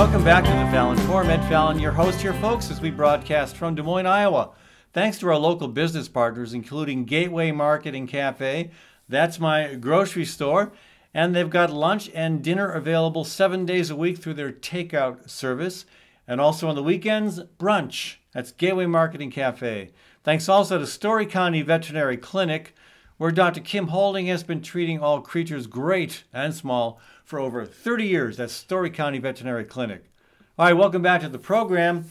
Welcome back to the Fallon Forum. Ed Fallon, your host here, folks, as we broadcast from Des Moines, Iowa. Thanks to our local business partners, including Gateway Market and Cafe. That's my grocery store. And they've got lunch and dinner available seven days a week through their takeout service. And also on the weekends, brunch. That's Gateway Market and Cafe. Thanks also to Story County Veterinary Clinic, where Dr. Kim Holding has been treating all creatures great and small for over 30 years. That's Story County Veterinary Clinic. All right, welcome back to the program.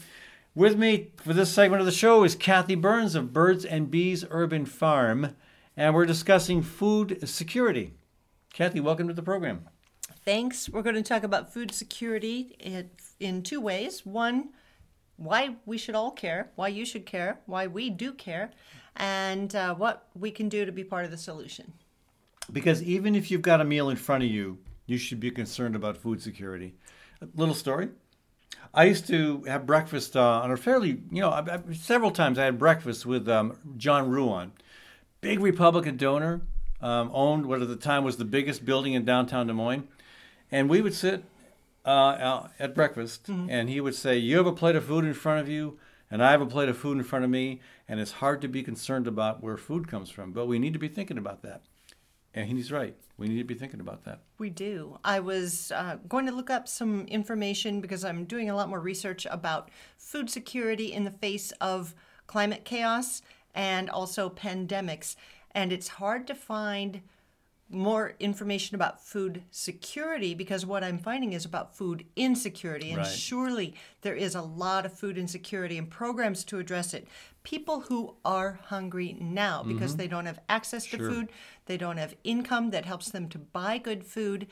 With me for this segment of the show is Kathy Byrnes of Birds and Bees Urban Farm, and we're discussing food security. Kathy, welcome to the program. Thanks. We're going to talk about food security in, in two ways. One, why we should all care, why you should care, why we do care, and uh, what we can do to be part of the solution. Because even if you've got a meal in front of you, you should be concerned about food security. A little story. I used to have breakfast uh, on a fairly, you know, I, I, several times I had breakfast with um, John Ruan, big Republican donor, um, owned what at the time was the biggest building in downtown Des Moines. And we would sit uh, at breakfast, and he would say, You have a plate of food in front of you, and I have a plate of food in front of me, and it's hard to be concerned about where food comes from, but we need to be thinking about that. And he's right. We need to be thinking about that. We do. I was uh, going to look up some information because I'm doing a lot more research about food security in the face of climate chaos and also pandemics. And it's hard to find more information about food security because what I'm finding is about food insecurity. And Right. surely there is a lot of food insecurity and programs to address it. People who are hungry now because mm-hmm. they don't have access to Sure. food, they don't have income that helps them to buy good food.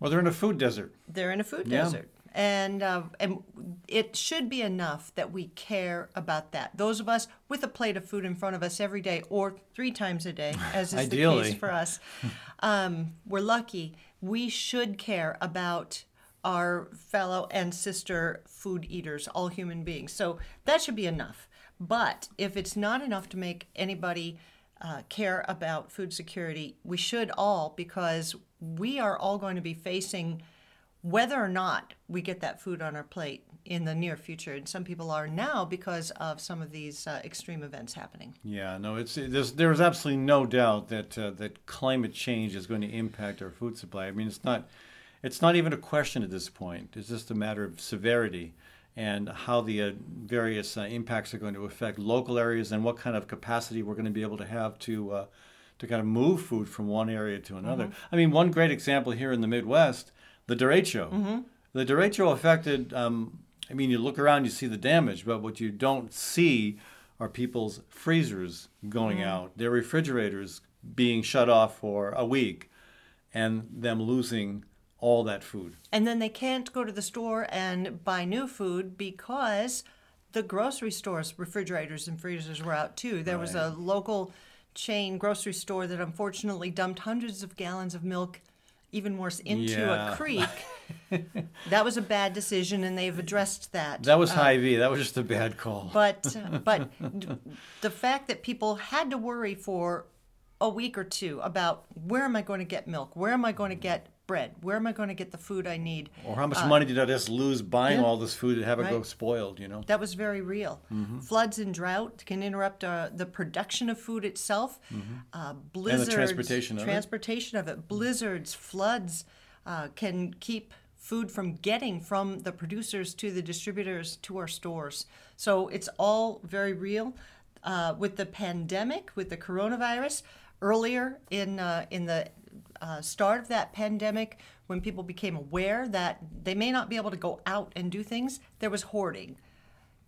Well, they're in a food desert. They're in a food Yeah. desert. And uh, and it should be enough that we care about that. Those of us with a plate of food in front of us every day, or three times a day, as is the case for us, um, we're lucky. We should care about our fellow and sister food eaters, all human beings. So that should be enough. But if it's not enough to make anybody uh, care about food security, we should all, because we are all going to be facing whether or not we get that food on our plate in the near future. And some people are now because of some of these uh, extreme events happening. Yeah, no, it's there's there's absolutely no doubt that uh, that climate change is going to impact our food supply. I mean, it's not it's not even a question at this point. It's just a matter of severity and how the uh, various uh, impacts are going to affect local areas and what kind of capacity we're going to be able to have to uh, to kind of move food from one area to another. Mm-hmm. I mean, one great example here in the Midwest, the derecho. Mm-hmm. The derecho affected. Um, I mean, you look around, you see the damage, but what you don't see are people's freezers going Mm-hmm. out, their refrigerators being shut off for a week, and them losing all that food. And then they can't go to the store and buy new food because the grocery stores, refrigerators and freezers were out too. There was a local chain grocery store that unfortunately dumped hundreds of gallons of milk, even worse, into Yeah. a creek. that was a bad decision, and they've addressed that. That was uh, high V. That was just a bad call. But uh, but d- the fact that people had to worry for a week or two about where am I going to get milk? Where am I going to get bread? Where am I going to get the food I need? or how much money did I just lose buying uh, yeah. all this food and have it go spoiled? You know. That was very real. Mm-hmm. Floods and drought can interrupt uh, the production of food itself. Uh, blizzards, Mm-hmm. transportation of it. transportation of it. Blizzards, floods uh, can keep food from getting from the producers to the distributors to our stores. So it's all very real. Uh, with the pandemic, with the coronavirus, earlier in uh, in the uh, start of that pandemic, when people became aware that they may not be able to go out and do things, there was hoarding.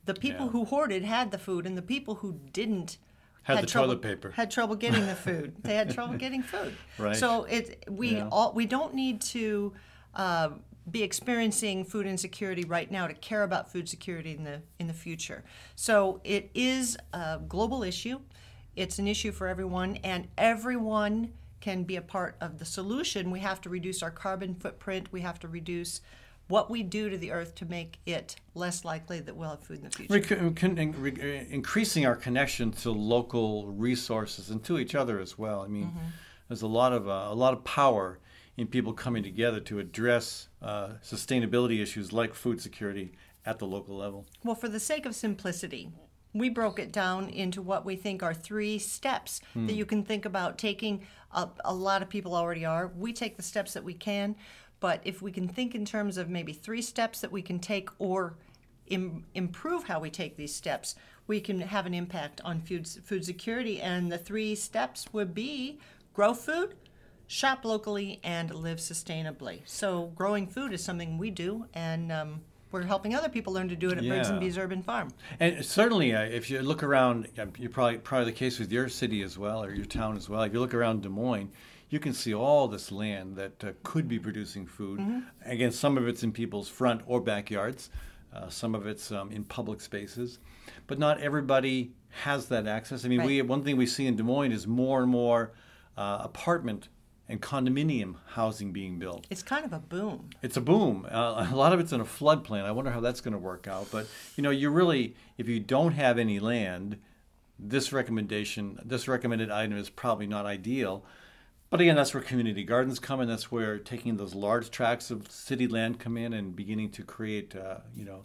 The people Yeah. who hoarded had the food, and the people who didn't Had the trouble, toilet paper. Had trouble getting the food. they had trouble getting food. Right. So it we Yeah. all we don't need to. Uh, be experiencing food insecurity right now to care about food security in the in the future. So it is a global issue. It's an issue for everyone, and everyone can be a part of the solution. We have to reduce our carbon footprint. We have to reduce what we do to the earth to make it less likely that we'll have food in the future. In- re- increasing our connection to local resources and to each other as well. I mean, Mm-hmm. there's a lot of uh, a lot of power in people coming together to address uh, sustainability issues like food security at the local level. Well, for the sake of simplicity, we broke it down into what we think are three steps that you can think about taking. A, a lot of people already are. We take the steps that we can, but if we can think in terms of maybe three steps that we can take or Im- improve how we take these steps, we can have an impact on food, food security. And the three steps would be grow food, shop locally, and live sustainably. So, growing food is something we do, and um, we're helping other people learn to do it at Birds and Bees Urban Farm. And certainly, uh, if you look around, uh, you're probably probably the case with your city as well, or your town as well. If you look around Des Moines, you can see all this land that uh, could be producing food. Again, some of it's in people's front or backyards, uh, some of it's um, in public spaces, but not everybody has that access. I mean, we one thing we see in Des Moines is more and more uh, apartment and condominium housing being built. It's kind of a boom. It's a boom. Uh, a lot of it's in a floodplain. I wonder how that's going to work out. But you know, you really, if you don't have any land, this recommendation, this recommended item is probably not ideal. But again, that's where community gardens come in. That's where taking those large tracts of city land come in and beginning to create, uh, you know,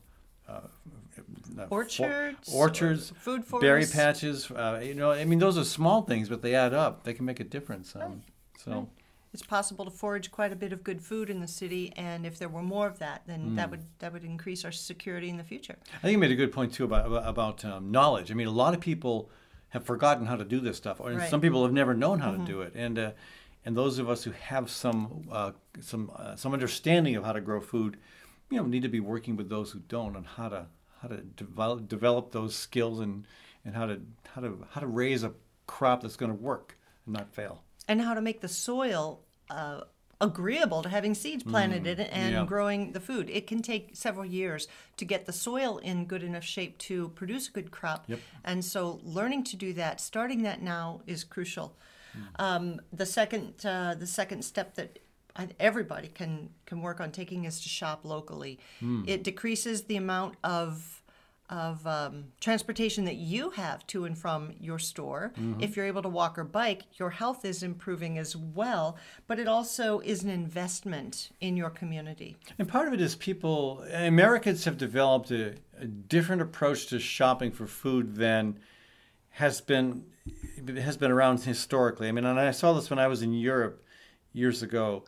uh, uh, for- Orchards, orchards, or food berry patches. Uh, you know, I mean, those are small things, but they add up. They can make a difference. Um, so. It's possible to forage quite a bit of good food in the city, and if there were more of that, then that would that would increase our security in the future. I think you made a good point too about about, about um, knowledge. I mean, a lot of people have forgotten how to do this stuff, or Right. Mm-hmm. some people have never known how to do it. And uh, and those of us who have some uh, some uh, some understanding of how to grow food, you know, need to be working with those who don't on how to how to develop develop those skills and and how to how to how to raise a crop that's going to work and not fail. And how to make the soil uh, agreeable to having seeds planted in it and yeah. growing the food. It can take several years to get the soil in good enough shape to produce a good crop. Yep. And so, learning to do that, starting that now, is crucial. Um, the second, uh, the second step that everybody can can work on taking is to shop locally. It decreases the amount of of um, transportation that you have to and from your store. If you're able to walk or bike, your health is improving as well, but it also is an investment in your community. And part of it is people, Americans have developed a, a different approach to shopping for food than has been has been around historically. I mean, and I saw this when I was in Europe years ago.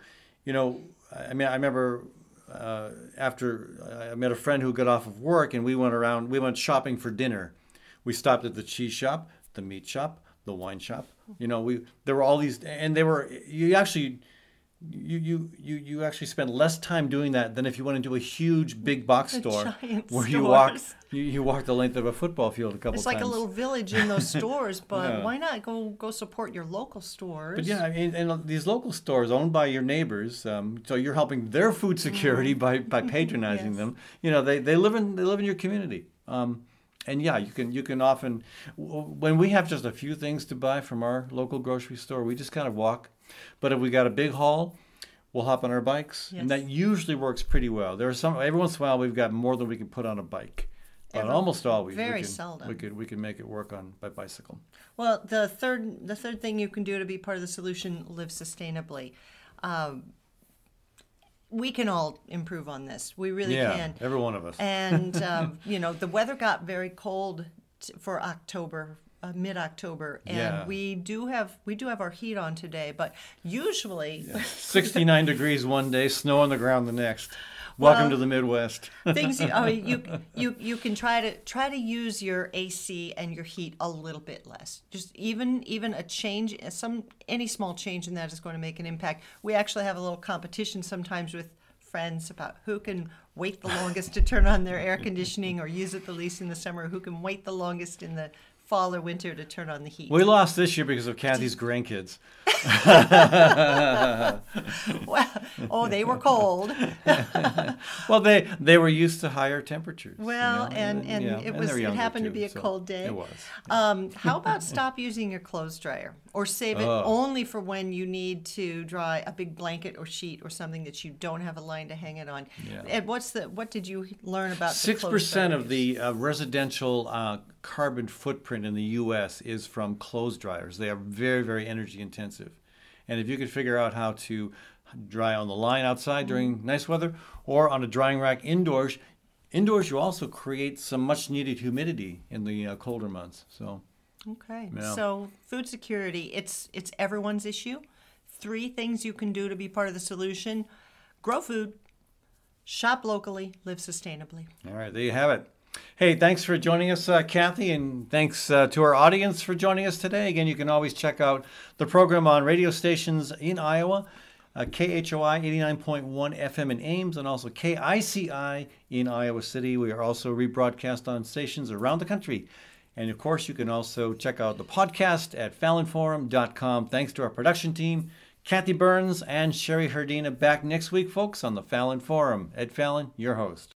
you know, I mean, I remember uh, after I met a friend who got off of work and we went around, we went shopping for dinner. We stopped at the cheese shop, the meat shop, the wine shop. You know, we there were all these, and they were you actually. You, you you you actually spend less time doing that than if you went into a huge big box store where you walk you, you walk the length of a football field a couple It's like times. a little village in those stores, but Yeah. why not go go support your local stores? But yeah, I mean, and these local stores owned by your neighbors, um, so you're helping their food security by, by patronizing Yes. them. You know, they, they live in they live in your community. Um, and yeah, you can you can often when we have just a few things to buy from our local grocery store, we just kind of walk. But if we got a big haul, we'll hop on our bikes, and that usually works pretty well. There are some every once in a while we've got more than we can put on a bike. But almost always, very we can, seldom. we could we could make it work on by bicycle. Well, the third the third thing you can do to be part of the solution: live sustainably. Um, we can all improve on this. We really yeah, can. every one of us. And um, you know, the weather got very cold t- for October, uh, mid October, and Yeah. we do have we do have our heat on today. But usually, 69 degrees one day, snow on the ground the next. Welcome Well- to the Midwest. things you, I mean, you you you can try to try to use your AC and your heat a little bit less. Just even even a change, some any small change in that is going to make an impact. We actually have a little competition sometimes with friends about who can wait the longest to turn on their air conditioning or use it the least in the summer. Who can wait the longest in the fall or winter to turn on the heat. We lost this year because of Kathy's grandkids. well, oh, they were cold. Well, they they were used to higher temperatures. you Well, know, and and yeah, it was they're it happened to be a so cold day. It was. Um, how about stop using your clothes dryer or save it Oh. only for when you need to dry a big blanket or sheet or something that you don't have a line to hang it on? Yeah. And what's the what did you learn about the six percent of the uh, residential uh, carbon footprint in the U.S. is from clothes dryers. They are very, very energy intensive, and if you could figure out how to dry on the line outside during nice weather or on a drying rack indoors, indoors you also create some much needed humidity in the uh, colder months. So Okay. Yeah. So food security, it's it's everyone's issue. Three things you can do to be part of the solution: grow food, shop locally, live sustainably. All right, there you have it. Hey, thanks for joining us, uh, Kathy, and thanks uh, to our audience for joining us today. Again, you can always check out the program on radio stations in Iowa, uh, KHOI 89.1 FM in Ames, and also KICI in Iowa City. We are also rebroadcast on stations around the country. And of course, you can also check out the podcast at FallonForum.com. Thanks to our production team, Kathy Byrnes and Sherry Herdina. Back next week, folks, on the Fallon Forum. Ed Fallon, your host.